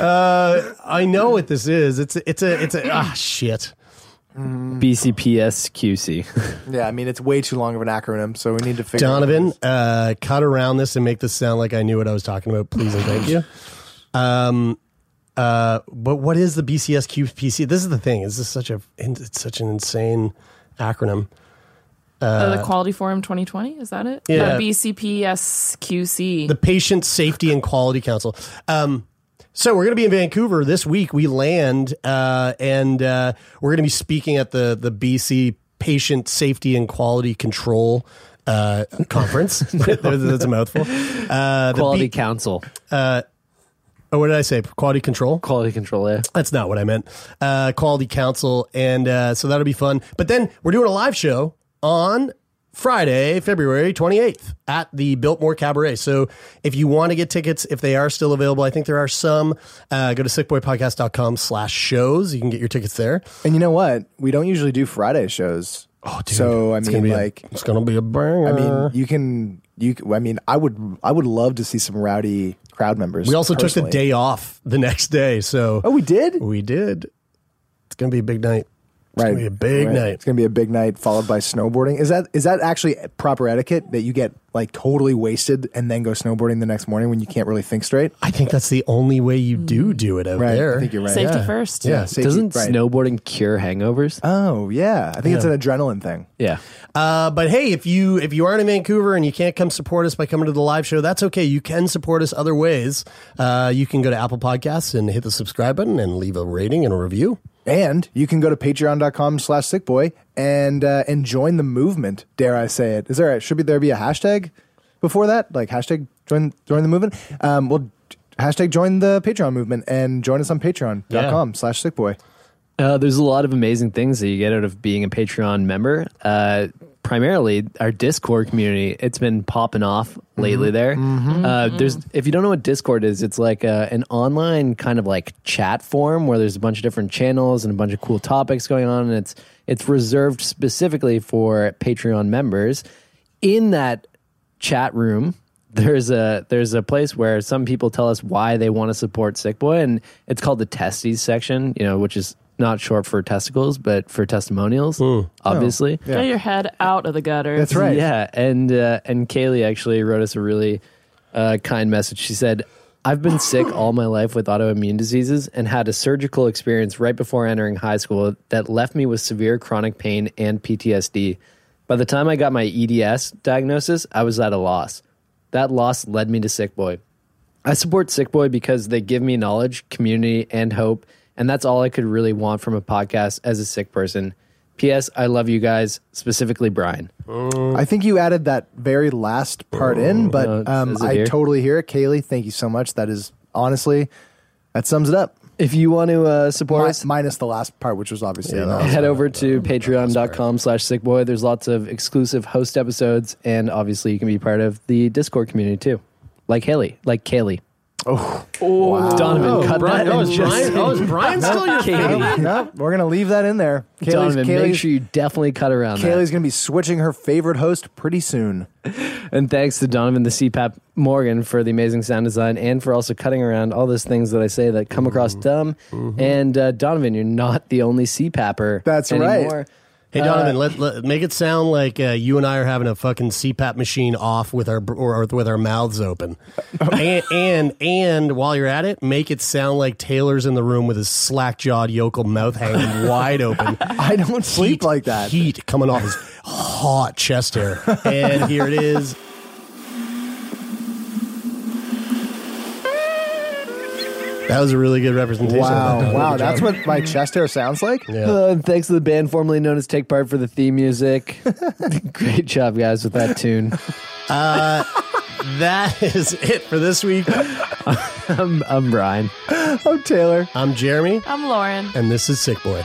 Uh, I know what this is. It's a, it's a it's a ah shit. BCPSQC. Yeah, I mean it's way too long of an acronym, so we need to figure. Donovan, uh, cut around this and make this sound like I knew what I was talking about, please and thank you. Um, uh, but what is the BCSQPC? This is the thing. Is this such a it's such an insane acronym? Uh, the Quality Forum 2020 is that it? Yeah. Uh, BCPSQC. the Patient Safety and Quality Council. Um, so we're going to be in Vancouver this week. We land, uh, and uh, we're going to be speaking at the the BC Patient Safety and Quality Control uh, conference. That's a mouthful. Uh, the Quality B- Council. Uh, oh, what did I say? Quality control. Quality control. Yeah, that's not what I meant. Uh, Quality Council, and uh, so that'll be fun. But then we're doing a live show on Friday, February 28th at the Biltmore Cabaret. So if you want to get tickets, if they are still available, I think there are some, uh, go to sickboypodcast.com slash shows. You can get your tickets there. And you know what? We don't usually do Friday shows. Oh, dude. so I It's mean, be a- like, it's gonna be a banger. I mean, you can you. I mean, I would I would love to see some rowdy crowd members. we also took the day off the next day. So Oh, we did. we did. It's going to be a big night. It's Right. going to be a big Right. night. It's gonna be a big night followed by snowboarding. Is that is that actually proper etiquette that you get like totally wasted and then go snowboarding the next morning when you can't really think straight? I think that's the only way you do do it out Right. there. I think you're right. Safety Yeah. first. Yeah. Safety- Doesn't right. snowboarding cure hangovers? Oh yeah, I think it's an adrenaline thing. Yeah. Uh, but hey, if you if you aren't in Vancouver and you can't come support us by coming to the live show, that's okay. You can support us other ways. Uh, you can go to Apple Podcasts and hit the subscribe button and leave a rating and a review. And you can go to patreon.com slash sickboy and uh, and join the movement, dare I say it. Is there a, should be there be a hashtag before that? Like hashtag join join the movement? Um well hashtag join the Patreon movement and join us on patreon.com slash sickboy. Uh, there's a lot of amazing things that you get out of being a Patreon member. Uh, primarily, our Discord community. It's been popping off lately. Mm-hmm. There, mm-hmm. uh, there's mm-hmm. if you don't know what Discord is, it's like a, an online kind of like chat form where there's a bunch of different channels and a bunch of cool topics going on, and it's it's reserved specifically for Patreon members. In that chat room there's a there's a place where some people tell us why they want to support Sick Boy, and it's called the testes section. You know, which is not short for testicles, but for testimonials, obviously. Yeah. Get your head out of the gutter. That's right. Yeah, and uh, and Kaylee actually wrote us a really uh, kind message. She said, "I've been sick all my life with autoimmune diseases and had a surgical experience right before entering high school that left me with severe chronic pain and PTSD. By the time I got my EDS diagnosis, I was at a loss. That loss led me to Sick Boy. I support Sick Boy because they give me knowledge, community, and hope, and that's all I could really want from a podcast as a sick person." P.S. I love you guys, specifically Brian. I think you added that very last part in, but No, it um, says it I here. totally hear it. Kaylee, thank you so much. That is honestly, that sums it up. If you want to uh, support Mi- us, minus the last part, which was obviously Yeah, not. head over to patreon.com slash sickboy. There's lots of exclusive host episodes, and obviously you can be part of the Discord community too. Like Haley, like Kaylee. Oh, Donovan, Oh, cut Brian, that. oh, and is just Brian, say- oh, is Brian still your Kaylee. favorite? no, we're gonna leave that in there. Kaylee's, Donovan, make sure you definitely cut around. Kaylee's gonna be switching her favorite host pretty soon. And thanks to Donovan the CPAP Morgan for the amazing sound design and for also cutting around all those things that I say that come across dumb. And uh, Donovan, you're not the only CPAPper. That's right. Hey Donovan, let, let make it sound like uh, you and I are having a fucking CPAP machine off with our or, or with our mouths open, and, and and while you're at it, make it sound like Taylor's in the room with his slack jawed yokel mouth hanging wide open. I don't sleep like that. Heat coming off his hot chest hair, and here it is. That was a really good representation. of that, Wow, wow, that's what my chest hair sounds like. Yeah. Uh, and thanks to the band formerly known as Take Part for the theme music. Great job, guys, with that tune. Uh, that is it for this week. I'm, I'm Brian. I'm Taylor. I'm Jeremie, I'm Lauren. and this is Sick Boy.